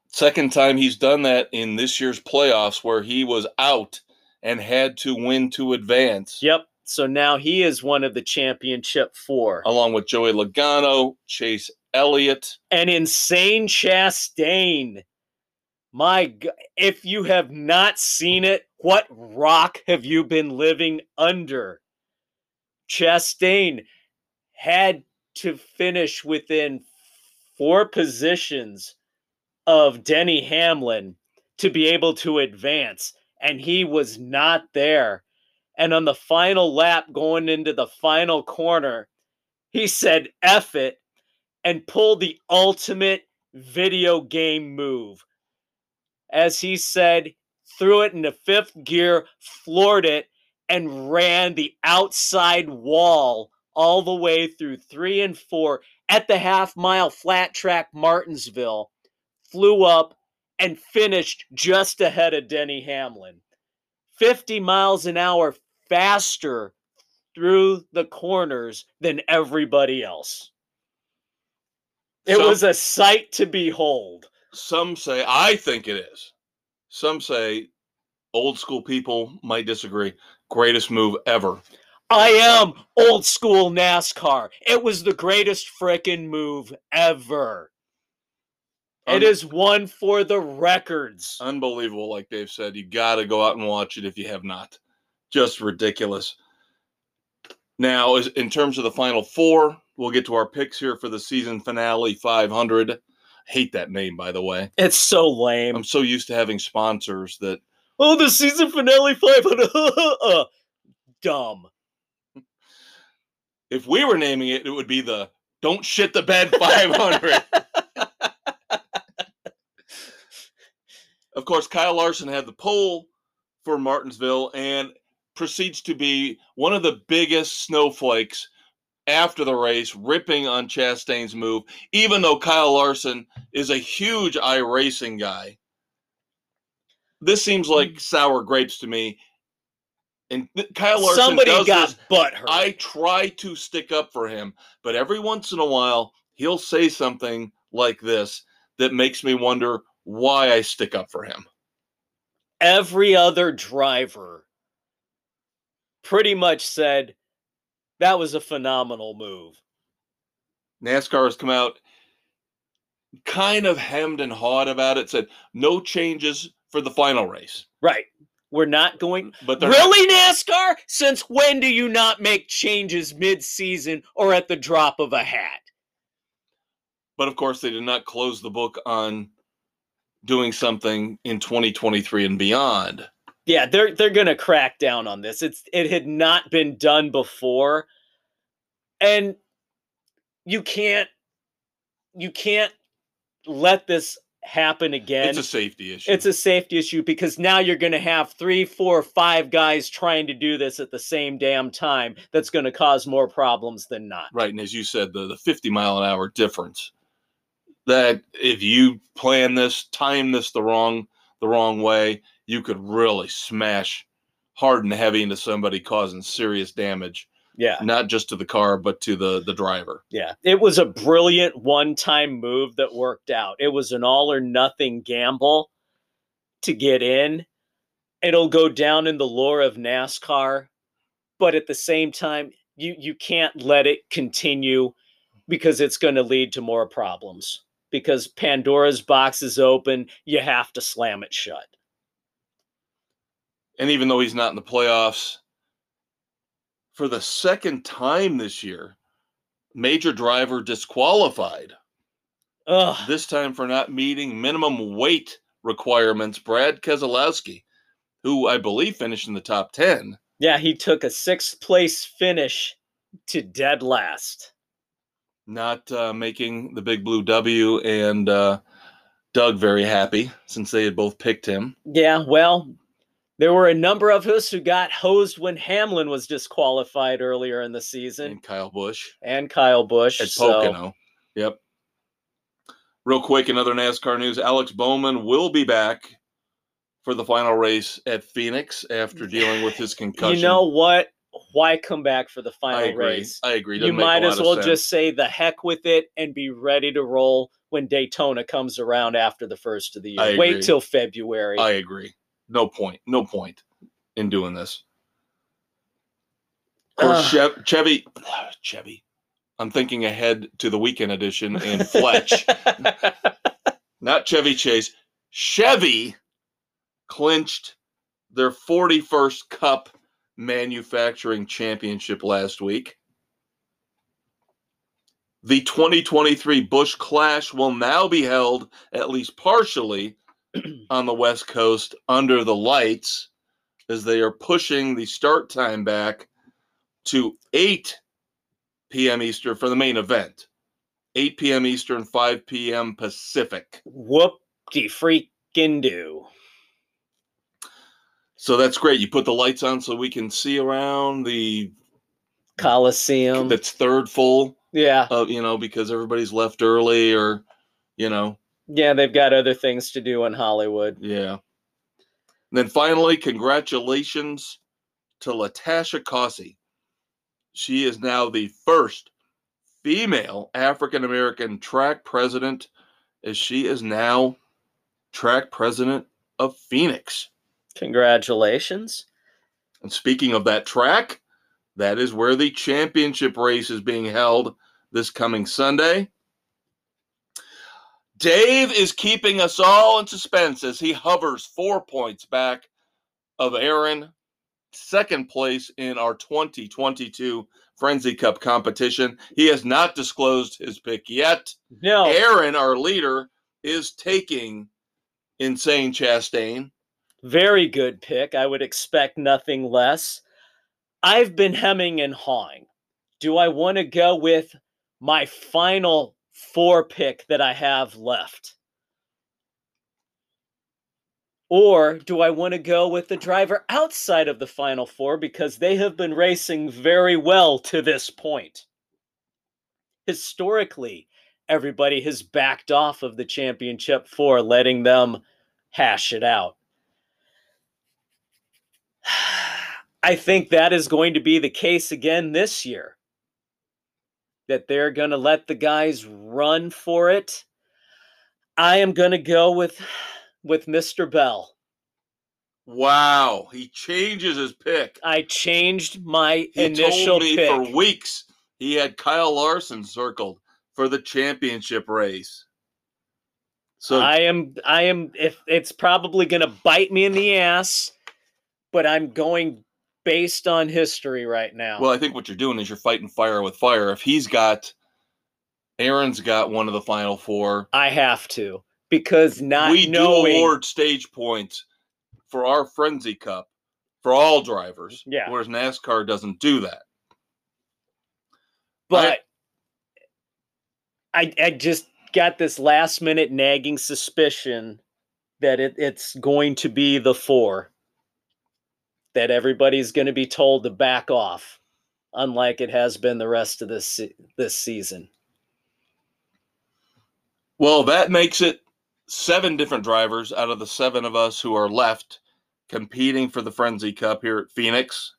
Second time he's done that in this year's playoffs where he was out and had to win to advance. Yep. So now he is one of the championship four. Along with Joey Logano, Chase Elliott. and insane Chastain. My God, if you have not seen it, what rock have you been living under? Chastain had to finish within four positions of Denny Hamlin to be able to advance, and he was not there. And on the final lap, going into the final corner, he said, F it, and pulled the ultimate video game move. As he said, threw it into fifth gear, floored it, and ran the outside wall all the way through three and four at the half mile flat track Martinsville, flew up and finished just ahead of Denny Hamlin. 50 miles an hour faster through the corners than everybody else. It Some- was a sight to behold. Some say I think it is. Some say old school people might disagree. Greatest move ever. I am old school NASCAR. It was the greatest frickin' move ever. It Un- is one for the records. Unbelievable, like Dave said. You got to go out and watch it if you have not. Just ridiculous. Now, in terms of the final four, we'll get to our picks here for the season finale 500. Hate that name, by the way. It's so lame. I'm so used to having sponsors that oh, the season finale 500. Uh, (laughs) Dumb. if we were naming it, it would be the Don't Shit the Bed 500. (laughs) of course, Kyle Larson had the pole for Martinsville and proceeds to be one of the biggest snowflakes after the race, ripping on Chastain's move, even though Kyle Larson is a huge iRacing guy. This seems like hmm. sour grapes to me. And Kyle Larson Somebody does got this butt hurt. I try to stick up for him, but every once in a while he'll say something like this that makes me wonder why I stick up for him. Every other driver pretty much said that was a phenomenal move. NASCAR has come out kind of hemmed and hawed about it, said no changes for the final race. Right. We're not going. But Really, NASCAR? Since when do you not make changes mid season or at the drop of a hat? but of course they did not close the book on doing something in 2023 and beyond. Yeah, they're they're gonna crack down on this. It's it had not been done before, and you can't you can't let this happen again. it's a safety issue. it's a safety issue because now you're going to have three, four, five guys trying to do this at the same damn time. That's going to cause more problems than not. Right, and as you said, the, the 50 mile an hour difference. That if you plan this, time this the wrong the wrong way, you could really smash hard and heavy into somebody, causing serious damage, Yeah, not just to the car but to the the driver. yeah. It was a brilliant one-time move that worked out. It was an all or nothing gamble to get in. It'll go down in the lore of NASCAR, but at the same time, you you can't let it continue because it's going to lead to more problems. Because Pandora's box is open, you have to slam it shut. And even though he's not in the playoffs, for the second time this year, major driver disqualified. Ugh. This time for not meeting minimum weight requirements. Brad Keselowski, who I believe finished in the top 10. Yeah, he took a sixth place finish to dead last. not uh, making the big blue W and uh, Doug very happy since they had both picked him. Yeah, well, there were a number of us who got hosed when Hamlin was disqualified earlier in the season, And Kyle Busch and Kyle Busch. at so- Pocono. Yep. Real quick, another NASCAR news: Alex Bowman will be back for the final race at Phoenix after dealing with his concussion. You know what? Why come back for the final agree. race? I agree. You Doesn't might as well just say the heck with it and be ready to roll when Daytona comes around after the first of the year. I Wait till February. I agree. No point. No point in doing this. Ugh. Chev- Chevy, (sighs) Chevy. I'm thinking ahead to the weekend edition and Fletch, (laughs) not Chevy Chase. Chevy clinched their 41st Cup manufacturing championship last week. The 2023 Busch Clash will now be held at least partially (clears throat) on the West Coast under the lights as they are pushing the start time back to 8 p.m. Eastern for the main event. 8 p.m. Eastern, 5 p.m. Pacific. Whoop de freaking do. So that's great. You put the lights on so we can see around the Coliseum. that's third full. yeah. Uh, you know, because everybody's left early, or you know, Yeah, they've got other things to do in Hollywood. yeah. And then finally, congratulations to Latasha Causey. She is now the first female African American track president, as she is now track president of Phoenix. Congratulations. And speaking of that track, that is where the championship race is being held this coming Sunday. Dave is keeping us all in suspense as he hovers four points back of Aaron, second place in our 2022 Frenzy Cup competition. He has not disclosed his pick yet. No. Aaron, our leader, is taking Insane Chastain. Very good pick. I would expect nothing less. I've been hemming and hawing. Do I want to go with my final four pick that I have left? Or do I want to go with the driver outside of the final four because they have been racing very well to this point? Historically, everybody has backed off of the championship four, letting them hash it out. (sighs) I think that is going to be the case again this year. That they're going to let the guys run for it. I am going to go with with Mr. Bell. Wow, he changes his pick. I changed my He initial told me pick. for weeks he had Kyle Larson circled for the championship race. So I am I am if it's probably going to bite me in the ass, but I'm going based on history right now. well, I think what you're doing is you're fighting fire with fire. If he's got Aaron's got one of the final four, I have to because not we knowing do award stage points for our Frenzy Cup for all drivers. Yeah. Whereas NASCAR doesn't do that. but I I just got this last minute nagging suspicion that it, it's going to be the four that everybody's going to be told to back off, unlike it has been the rest of this this season. Well, that makes it seven different drivers out of the seven of us who are left competing for the Frenzy Cup here at Phoenix.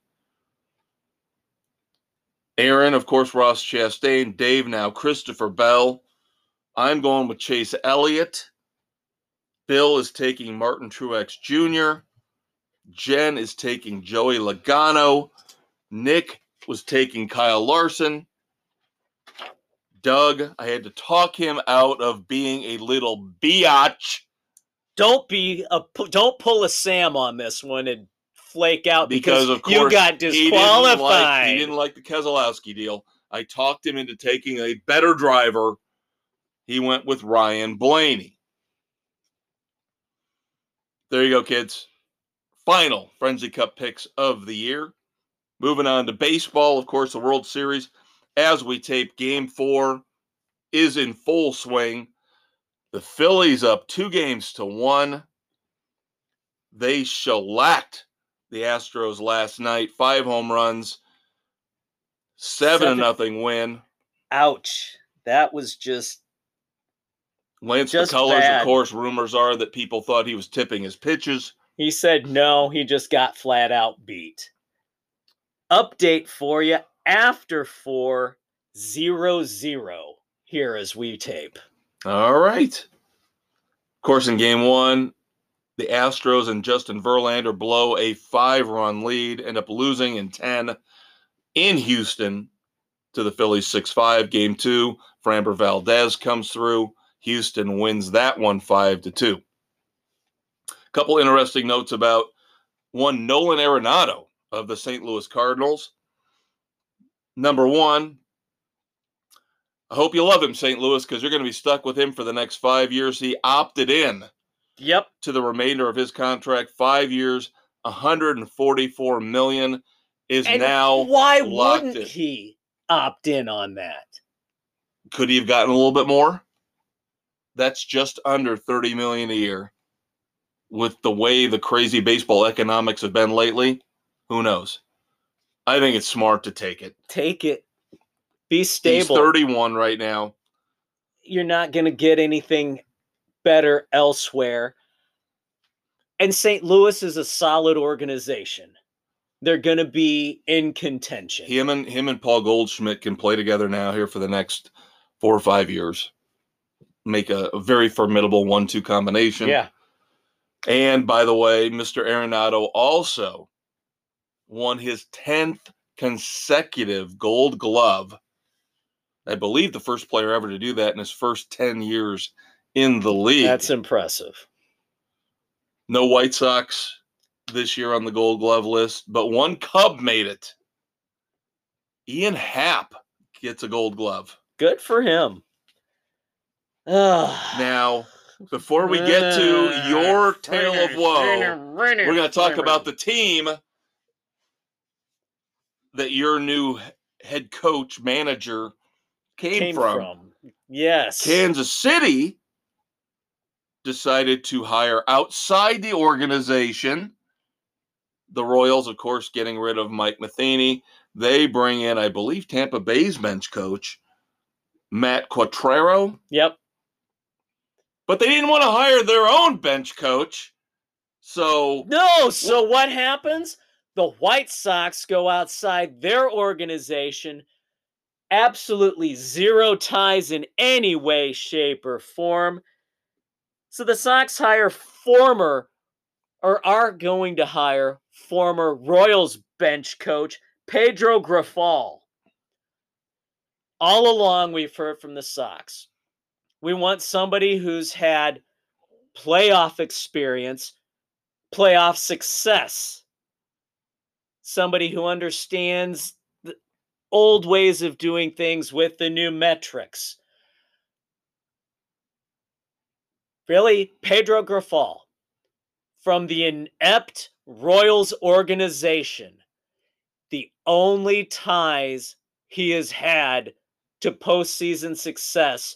Aaron, of course, Ross Chastain, Dave now, Christopher Bell. I'm going with Chase Elliott. Bill is taking Martin Truex Jr. Jen is taking Joey Logano. Nick was taking Kyle Larson. Doug, I had to talk him out of being a little biatch Don't be a don't pull a Sam on this one and flake out because, because, of you course, got he didn't, disqualified. like, he didn't like the Keselowski deal. I talked him into taking a better driver. He went with Ryan Blaney. There you go, kids. Final Frenzy Cup picks of the year. Moving on to baseball, of course, the World Series. As we tape, game four is in full swing. The Phillies up two games to one. They shellacked the Astros last night, five home runs, seven, Seven. to nothing win. Ouch. That was just Lance Just McCullers, bad. of course, rumors are that people thought he was tipping his pitches. He said no, he just got flat out beat. Update for you after four zero zero here as we tape. All right. Of course, in game one, the Astros and Justin Verlander blow a five run lead, end up losing in 10 in Houston to the Phillies 6 5. Game two, Framber Valdez comes through. Houston wins that one 5 to 2. Couple interesting notes about one Nolan Arenado of the St. Louis Cardinals. Number one, I hope you love him, St. Louis, because you're going to be stuck with him for the next five years. He opted in Yep. to the remainder of his contract, five years, 144 million is And now. why wouldn't in. he opt in on that? Could he have gotten a little bit more? That's just under 30 million a year. With the way the crazy baseball economics have been lately, who knows? I think it's smart to take it. Take it. Be He's stable. 31 right now. You're not going to get anything better elsewhere. And St. Louis is a solid organization. They're going to be in contention. Him and him and Paul Goldschmidt can play together now here for the next four or five years. Make a, a very formidable one-two combination. yeah. And by the way, Mr. Arenado also won his 10th consecutive gold glove. I believe the first player ever to do that in his first 10 years in the league. That's impressive. no White Sox this year on the gold glove list, but one Cub made it. Ian Happ gets a gold glove. Good for him. (sighs) Now, before we get to your tale of woe, we're going to talk about the team that your new head coach manager came, came from. from. Yes. Kansas City decided to hire outside the organization. The Royals, of course, getting rid of Mike Matheny. They bring in, I believe, Tampa Bay's bench coach, Matt Quatraro. Yep. But they didn't want to hire their own bench coach. So No. So what happens? The White Sox go outside their organization, absolutely zero ties in any way, shape, or form. So the Sox hire former, or are going to hire former Royals bench coach Pedro Grifol. All along, we've heard from the Sox. We want somebody who's had playoff experience, playoff success, somebody who understands the old ways of doing things with the new metrics. Really, Pedro Grifol from the inept Royals organization, the only ties he has had to postseason success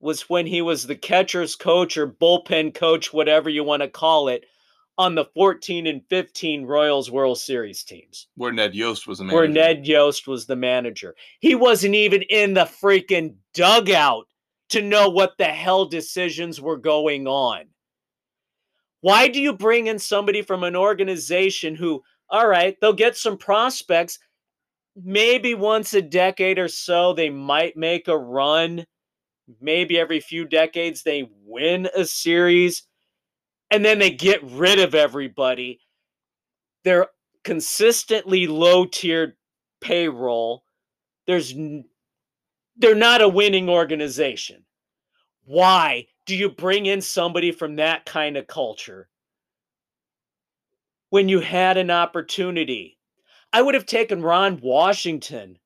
was when he was the catcher's coach or bullpen coach, whatever you want to call it, on the 14 and 15 Royals World Series teams, where Ned Yost was the manager. where Ned Yost was the manager. He wasn't even in the freaking dugout to know what the hell decisions were going on. Why do you bring in somebody from an organization who, all right, they'll get some prospects. Maybe once a decade or so, they might make a run. Maybe every few decades, they win a series and then they get rid of everybody. They're consistently low tiered payroll. There's they're not a winning organization. Why do you bring in somebody from that kind of culture when you had an opportunity? I would have taken Ron Washington,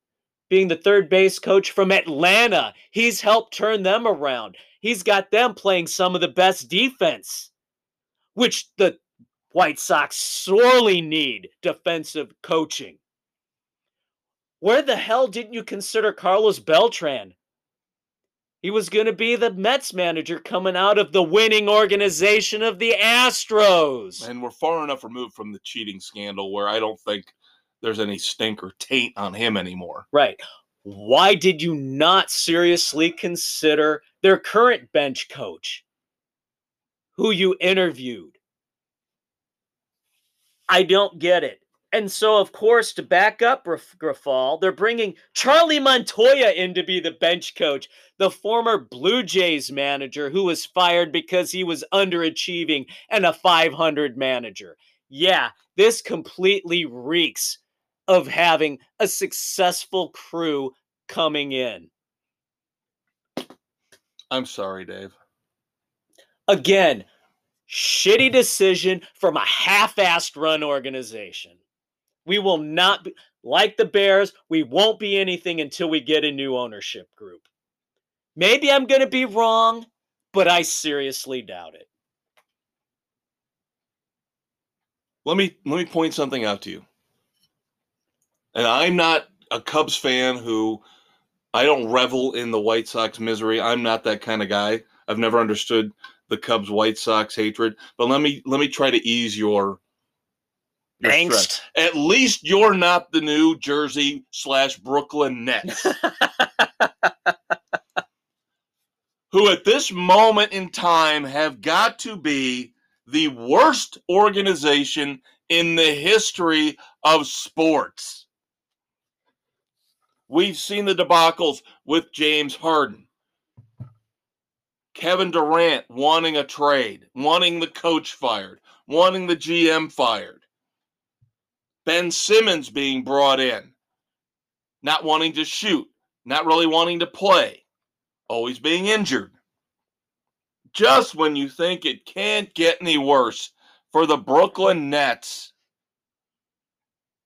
being the third base coach from Atlanta. He's helped turn them around. He's got them playing some of the best defense, which the White Sox sorely need defensive coaching. Where the hell didn't you consider Carlos Beltran? He was going to be the Mets manager coming out of the winning organization of the Astros. and we're far enough removed from the cheating scandal where I don't think there's any stink or taint on him anymore. Right. Why did you not seriously consider their current bench coach, who you interviewed? I don't get it. And so, of course, to back up Graf- Grifol, they're bringing Charlie Montoyo in to be the bench coach, the former Blue Jays manager who was fired because he was underachieving and a 500 manager. Yeah, this completely reeks of having a successful crew coming in. I'm sorry, Dave. Again, shitty decision from a half assed run organization. We will not be like the Bears, we won't be anything until we get a new ownership group. Maybe I'm going to be wrong, but I seriously doubt it. Let me let me point something out to you. And I'm not a Cubs fan who I don't revel in the White Sox misery. I'm not that kind of guy. I've never understood the Cubs White Sox hatred, but let me let me try to ease your, your Angst. stress. At least you're not the New Jersey slash Brooklyn Nets, (laughs) who at this moment in time have got to be the worst organization in the history of sports. We've seen the debacles with James Harden. Kevin Durant wanting a trade, wanting the coach fired, wanting the GM fired. Ben Simmons being brought in, not wanting to shoot, not really wanting to play, always being injured. Just when you think it can't get any worse for the Brooklyn Nets,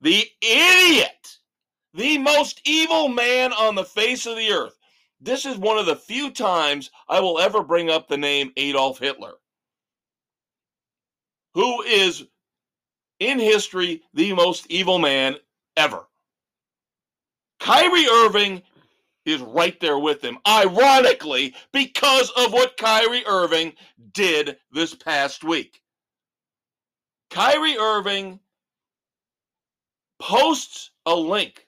the idiot, the most evil man on the face of the earth, this is one of the few times I will ever bring up the name Adolf Hitler, who is in history the most evil man ever. Kyrie Irving is right there with him, ironically, because of what Kyrie Irving did this past week. Kyrie Irving posts a link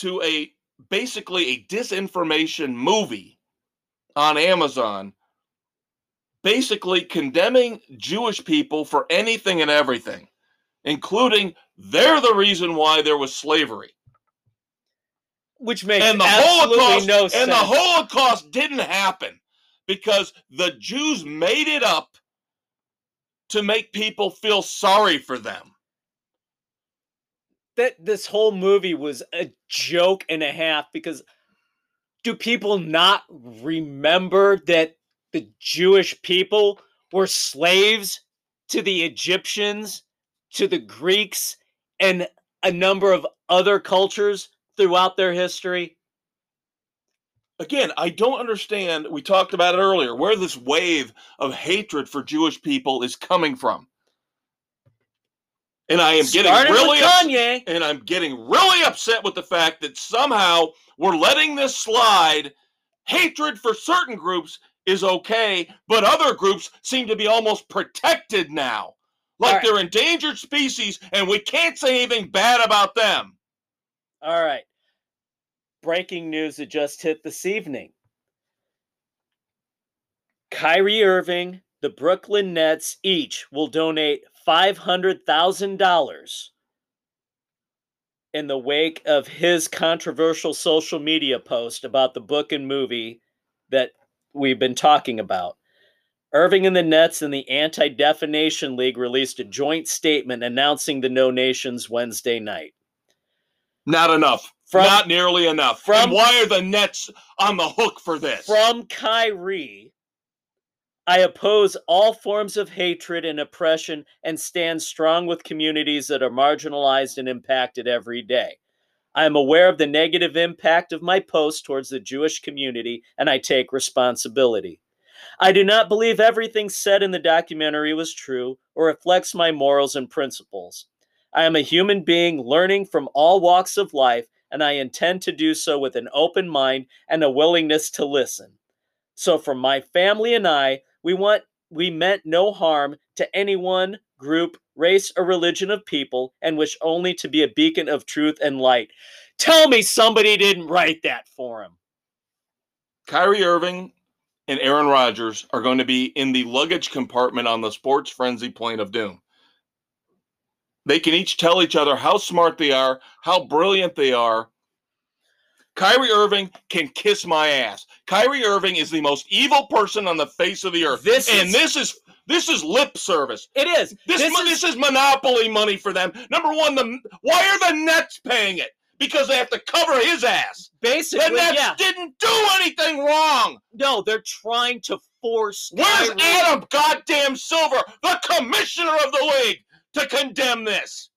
to a basically a disinformation movie on Amazon, basically condemning Jewish people for anything and everything, including they're the reason why there was slavery. Which makes And the absolutely Holocaust no and sense. the Holocaust didn't happen because the Jews made it up to make people feel sorry for them. That this whole movie was a joke and a half because do people not remember that the Jewish people were slaves to the Egyptians, to the Greeks, and a number of other cultures throughout their history? again, I don't understand. We talked about it earlier where this wave of hatred for Jewish people is coming from. And I am getting Started really Kanye. and I'm getting really upset with the fact that somehow we're letting this slide. Hatred for certain groups is okay, but other groups seem to be almost protected now. Like right. they're endangered species and we can't say anything bad about them. All right. Breaking news that just hit this evening. Kyrie Irving, the Brooklyn Nets each will donate $500,000 in the wake of his controversial social media post about the book and movie that we've been talking about. Irving and the Nets and the Anti Defamation League released a joint statement announcing the donations Wednesday night. Not enough. From- Not nearly enough. from- and why are the Nets on the hook for this? From Kyrie, I oppose all forms of hatred and oppression and stand strong with communities that are marginalized and impacted every day. I am aware of the negative impact of my post towards the Jewish community and I take responsibility. I do not believe everything said in the documentary was true or reflects my morals and principles. I am a human being learning from all walks of life, and I intend to do so with an open mind and a willingness to listen. So, for my family and I, we want we meant no harm to anyone, group, race, or religion of people, and wish only to be a beacon of truth and light. Tell me somebody didn't write that for him. Kyrie Irving and Aaron Rodgers are going to be in the luggage compartment on the sports frenzy plane of doom. They can each tell each other how smart they are, how brilliant they are. Kyrie Irving can kiss my ass. Kyrie Irving is the most evil person on the face of the earth. This and is- this is this is lip service. It is. This This mon- is- this is monopoly money for them. Number one, the why are the Nets paying it? Because they have to cover his ass. Basically, The Nets yeah. didn't do anything wrong. No, they're trying to force. Where's Kyrie- Adam goddamn Silver, the commissioner of the league, to condemn this?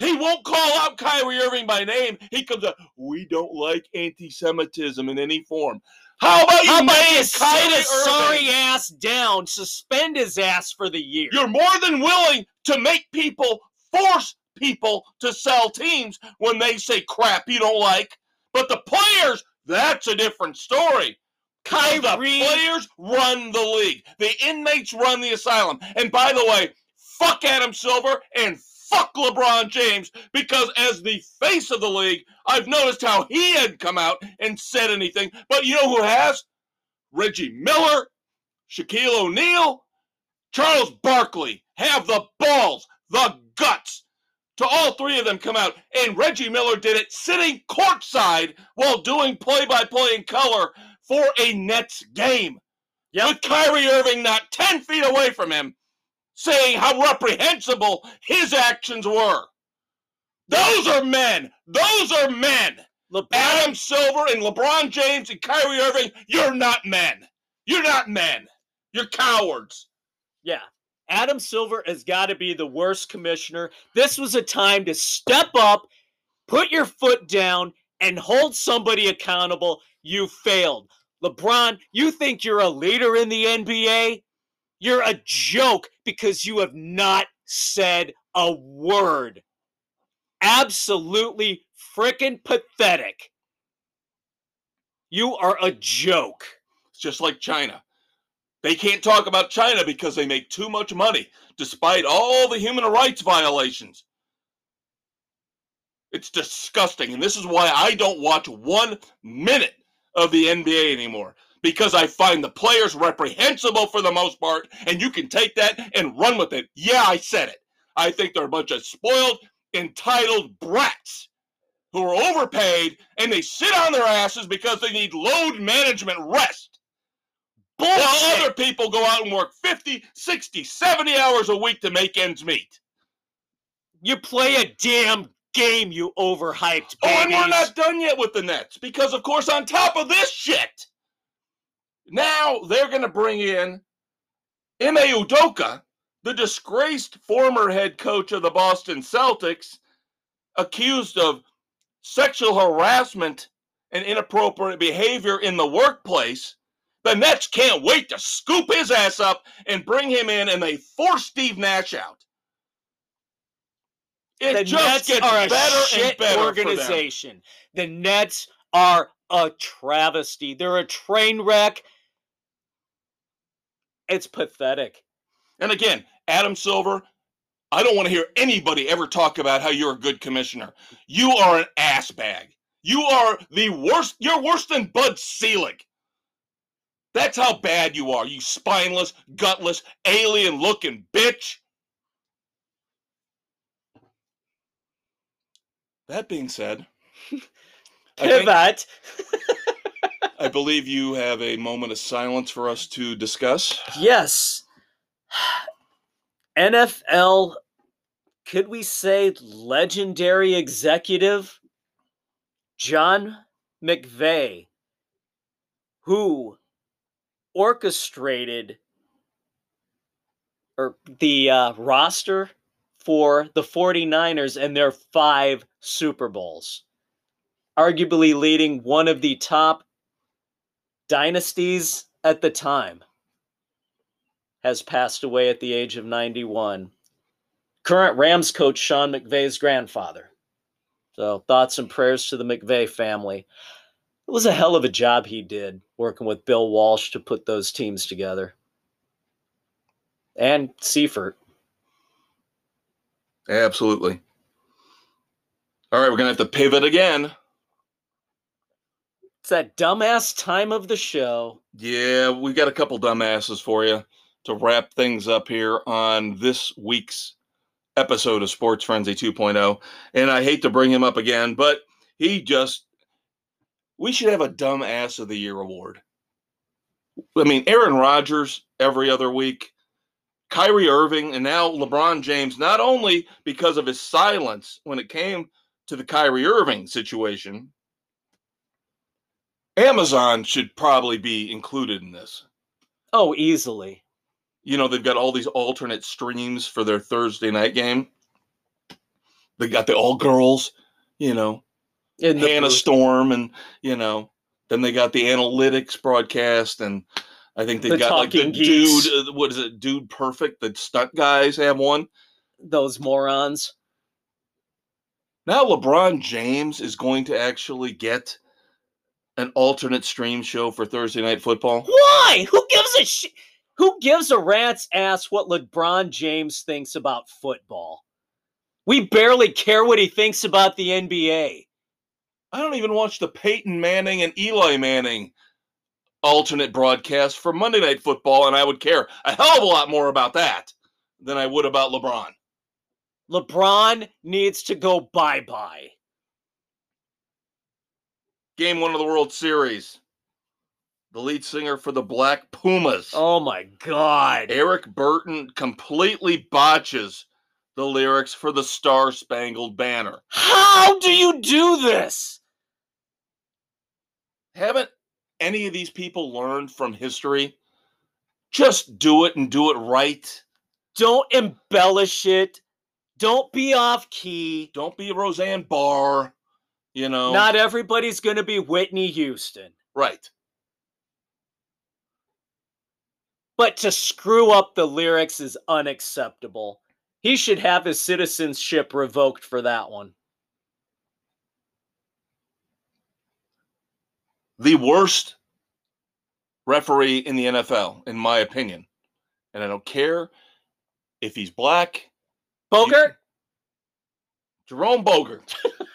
He won't call out Kyrie Irving by name. He comes up, we don't like anti-Semitism in any form. How about you How about make you sit Kyrie his sorry ass down, suspend his ass for the year? You're more than willing to make people force people to sell teams when they say crap you don't like. But the players, that's a different story. Kyrie. The players run the league. The inmates run the asylum. And by the way, fuck Adam Silver and fuck LeBron James because as the face of the league, I've noticed how he had come out and said anything. But you know who has? Reggie Miller, Shaquille O'Neal, Charles Barkley have the balls, the guts to all three of them come out. And Reggie Miller did it sitting courtside while doing play by play in color for a Nets game. Yep. With Kyrie Irving not 10 feet away from him, saying how reprehensible his actions were. Those are men. Those are men. LeBron, Adam Silver and LeBron James and Kyrie Irving, you're not men. You're not men. You're cowards. yeah. Adam Silver has got to be the worst commissioner. This was a time to step up, put your foot down, and hold somebody accountable. You failed. LeBron, you think you're a leader in the NBA? You're a joke because you have not said a word. Absolutely freaking pathetic. You are a joke. It's just like China. They can't talk about China because they make too much money, despite all the human rights violations. It's disgusting. And this is why I don't watch one minute of the NBA anymore. Because I find the players reprehensible for the most part, and you can take that and run with it. Yeah, I said it. I think they're a bunch of spoiled, entitled brats who are overpaid and they sit on their asses because they need load management rest. While other people go out and work 50, 60, 70 hours a week to make ends meet. You play a damn game, you overhyped Oh, and we're not done yet with the Nets because, of course, on top of this shit, now they're going to bring in Ime Udoka, the disgraced former head coach of the Boston Celtics, accused of sexual harassment and inappropriate behavior in the workplace. The Nets can't wait to scoop his ass up and bring him in, and they force Steve Nash out. It the just Nets gets are a better and shit better for them. organization. The Nets are a travesty. They're a train wreck. It's pathetic. And again, Adam Silver, I don't want to hear anybody ever talk about how you're a good commissioner. You are an ass bag. You are the worst. You're worse than Bud Selig. That's how bad you are, you spineless, gutless, alien looking bitch. That being said, (laughs) Pivot. (laughs) I believe you have a moment of silence for us to discuss. Yes. (sighs) NFL, could we say legendary executive John McVay, who orchestrated or the uh, roster for the 49ers and their five Super Bowls, arguably leading one of the top dynasties at the time has passed away at the age of 91. Current Rams coach Sean McVay's grandfather. So, thoughts and prayers to the McVay family. It was a hell of a job he did working with Bill Walsh to put those teams together. And Seifert. Absolutely. All right, we're going to have to pivot again. It's that dumbass time of the show. Yeah, we got a couple dumbasses for you to wrap things up here on this week's episode of Sports Frenzy 2.0. And I hate to bring him up again, but he just we should have a dumbass of the year award. I mean, Aaron Rodgers every other week, Kyrie Irving, and now LeBron James, not only because of his silence when it came to the Kyrie Irving situation, Amazon should probably be included in this. Oh, easily. You know, they've got all these alternate streams for their Thursday night game. They got the all girls, you know, In the Hannah booth. Storm, and you know, then they got the analytics broadcast, and I think they've The got like the Geeks. dude, uh, what is it, Dude Perfect? The stunt guys have one. those morons. Now LeBron James is going to actually get an alternate stream show for Thursday Night Football? Why? Who gives a shit? Who gives a rat's ass what LeBron James thinks about football? We barely care what he thinks about the NBA. I don't even watch the Peyton Manning and Eli Manning alternate broadcast for Monday Night Football, and I would care a hell of a lot more about that than I would about LeBron. LeBron needs to go bye bye. Game one of the World Series. The lead singer for the Black Pumas, Oh my God. Eric Burton, completely botches the lyrics for the Star Spangled Banner. How do you do this? Haven't any of these people learned from history? Just do it and do it right. Don't embellish it. Don't be off key. Don't be Roseanne Barr, you know. Not everybody's going to be Whitney Houston. right. But to screw up the lyrics is unacceptable. He should have his citizenship revoked for that one. The worst referee in the NFL, in my opinion. And I don't care if he's black. Bogart? Jerome Boger. (laughs)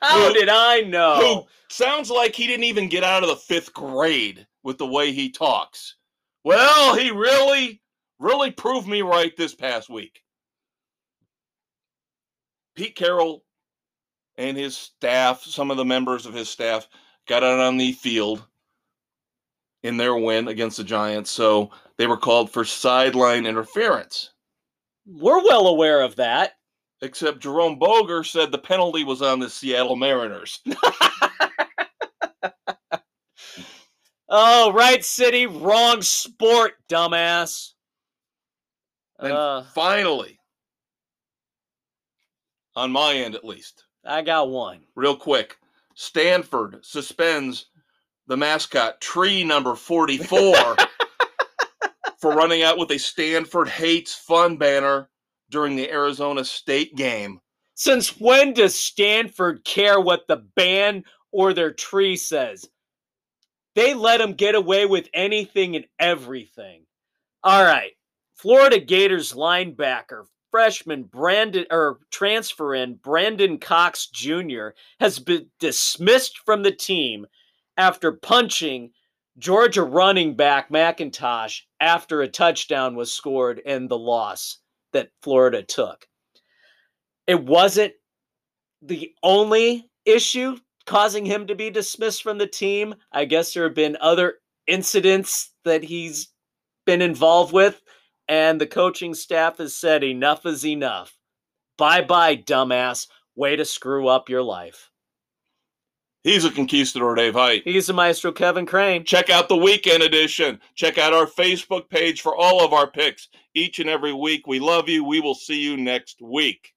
How Who- did I know? who sounds like he didn't even get out of the fifth grade with the way he talks. Well, he really, really proved me right this past week. Pete Carroll and his staff, some of the members of his staff, got out on the field in their win against the Giants. So they were called for sideline interference. We're well aware of that. Except Jerome Boger said the penalty was on the Seattle Mariners. (laughs) Oh, right city, wrong sport, dumbass. And Uh, finally, on my end at least, I got one. real quick, Stanford suspends the mascot tree number 44 (laughs) for running out with a Stanford hates fun banner during the Arizona State game. Since when does Stanford care what the band or their tree says? They let them get away with anything and everything. All right. Florida Gators linebacker, freshman Brandon or transfer in Brandon Cox Jr. has been dismissed from the team after punching Georgia running back McIntosh after a touchdown was scored in the loss that Florida took. It wasn't the only issue causing him to be dismissed from the team. I guess there have been other incidents that he's been involved with, and the coaching staff has said enough is enough. Bye bye, dumbass. Way to screw up your life. He's a conquistador, Dave Height. He's the maestro Kevin Crane. Check out the weekend edition. Check out our Facebook page for all of our picks each and every week. We love you. We will see you next week.